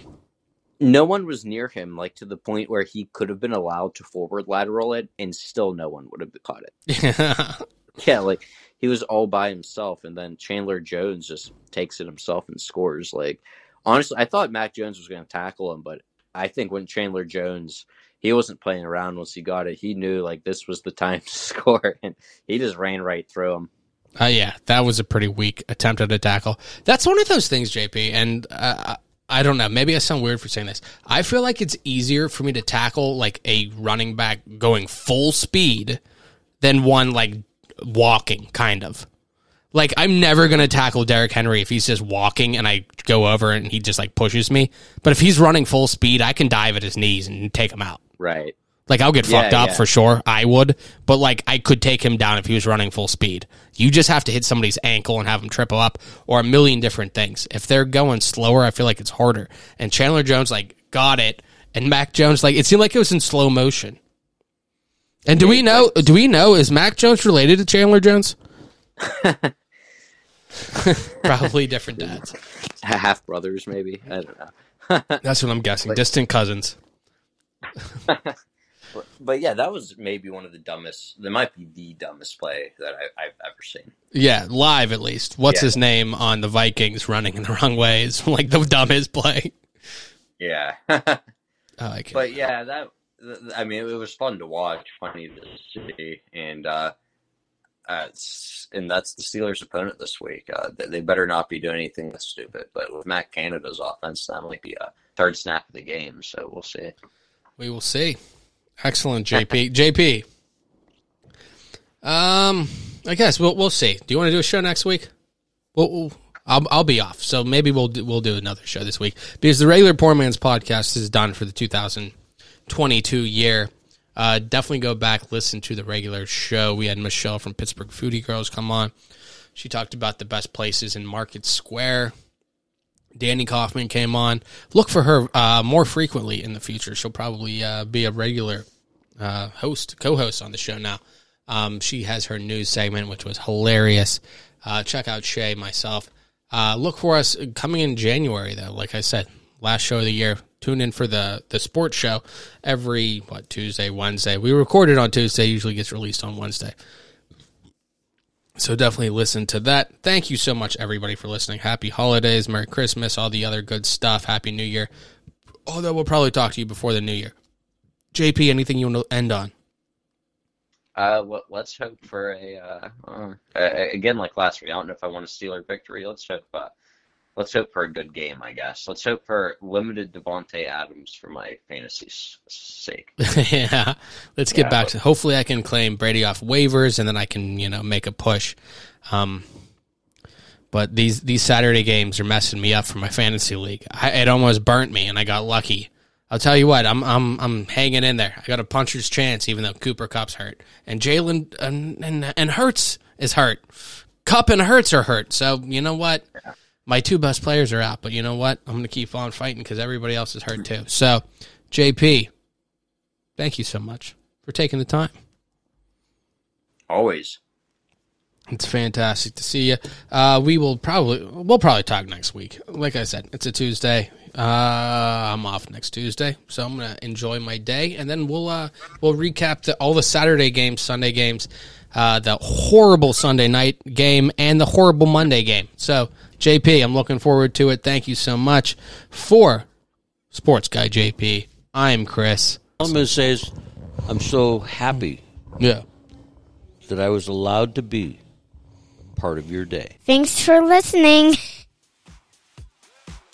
No one was near him, like to the point where he could have been allowed to forward lateral it, and still no one would have caught it. [LAUGHS] Yeah, like he was all by himself, and then Chandler Jones just takes it himself and scores. Like, honestly, I thought Mac Jones was going to tackle him, but I think when Chandler Jones, he wasn't playing around once he got it. He knew like this was the time [LAUGHS] to score, and he just ran right through him. Uh, yeah, that was a pretty weak attempt at a tackle. That's one of those things, JP, and uh, I don't know. Maybe I sound weird for saying this. I feel like it's easier for me to tackle like a running back going full speed than one like walking, kind of. Like I'm never gonna tackle Derrick Henry if he's just walking and I go over and he just like pushes me. But if he's running full speed, I can dive at his knees and take him out. Right. Like I'll get Yeah, fucked up yeah. for sure. I would, but like I could take him down if he was running full speed. You just have to hit somebody's ankle and have him triple up, or a million different things. If they're going slower, I feel like it's harder. And Chandler Jones like got it, and Mac Jones like it seemed like it was in slow motion. And do we know? Do we know is Mac Jones related to Chandler Jones? [LAUGHS] [LAUGHS] Probably different dads. Half brothers, maybe. I don't know. [LAUGHS] That's what I'm guessing. Distant cousins. [LAUGHS] But yeah, that was maybe one of the dumbest. That might be the dumbest play that I, I've ever seen. Yeah, live at least. What's Yeah. his name on the Vikings running in the wrong way like the dumbest play. Yeah, I like it. but yeah, that. I mean, it was fun to watch, funny to see, and uh, uh, and that's the Steelers' opponent this week. Uh, they, they better not be doing anything stupid. But with Matt Canada's offense, that might be a third snap of the game. So we'll see. We will see. Excellent, JP. [LAUGHS] JP. Um, I guess we'll we'll see. Do you want to do a show next week? We'll, we'll I'll I'll be off, so maybe we'll do, we'll do another show this week because the regular Poor Man's podcast is done for the 2022 year. Uh, definitely go back listen to the regular show. We had Michelle from Pittsburgh Foodie Girls come on. She talked about the best places in Market Square. Danny Kaufman came on. Look for her uh, more frequently in the future. She'll probably uh, be a regular uh, host, co-host on the show now. Um, she has her news segment, which was hilarious. Uh, check out Shay, myself. Uh, look for us coming in January, though. Like I said, last show of the year. Tune in for the the sports show every what Tuesday, Wednesday. We record it on Tuesday. Usually gets released on Wednesday. So definitely listen to that. Thank you so much, everybody, for listening. Happy holidays, Merry Christmas, all the other good stuff. Happy New Year. Although we'll probably talk to you before the New Year. JP, anything you want to end on? Uh, let's hope for a uh, uh, uh, again like last week. I don't know if I want to steal a Steeler victory. Let's hope. Let's hope for a good game. I guess. Let's hope for limited Davante Adams for my fantasy s- sake. [LAUGHS] yeah. Let's get Yeah. back to hopefully I can claim Brady off waivers and then I can, you know, make a push. Um but these these Saturday games are messing me up for my fantasy league. I, it almost burnt me and I got lucky. I'll tell you what, I'm I'm I'm hanging in there. I got a puncher's chance, even though Cooper Kupp's hurt, and Jalen and, and and Hurts is hurt. Cup and Hurts are hurt. So you know what? My two best players are out, but you know what? I'm going to keep on fighting because everybody else is hurt too. So, JP, thank you so much for taking the time. Always. It's fantastic to see you. Uh, we will probably we'll probably talk next week. Like I said, it's a Tuesday. Uh, I'm off next Tuesday, so I'm gonna enjoy my day, and then we'll uh, we'll recap the, all the Saturday games, Sunday games, uh, the horrible Sunday night game, and the horrible Monday game. So, JP, I'm looking forward to it. Thank you so much for Sports Guy JP. I'm Chris. All I'm going to say is I'm so happy Yeah. that I was allowed to be part of your day. Thanks for listening. [LAUGHS]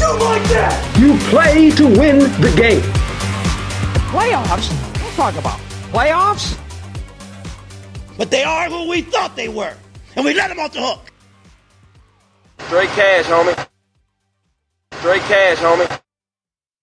You like that? You play to win the game. Playoffs? We'll talk about playoffs. But they are who we thought they were. And we let them off the hook. Straight cash, homie. Straight cash, homie.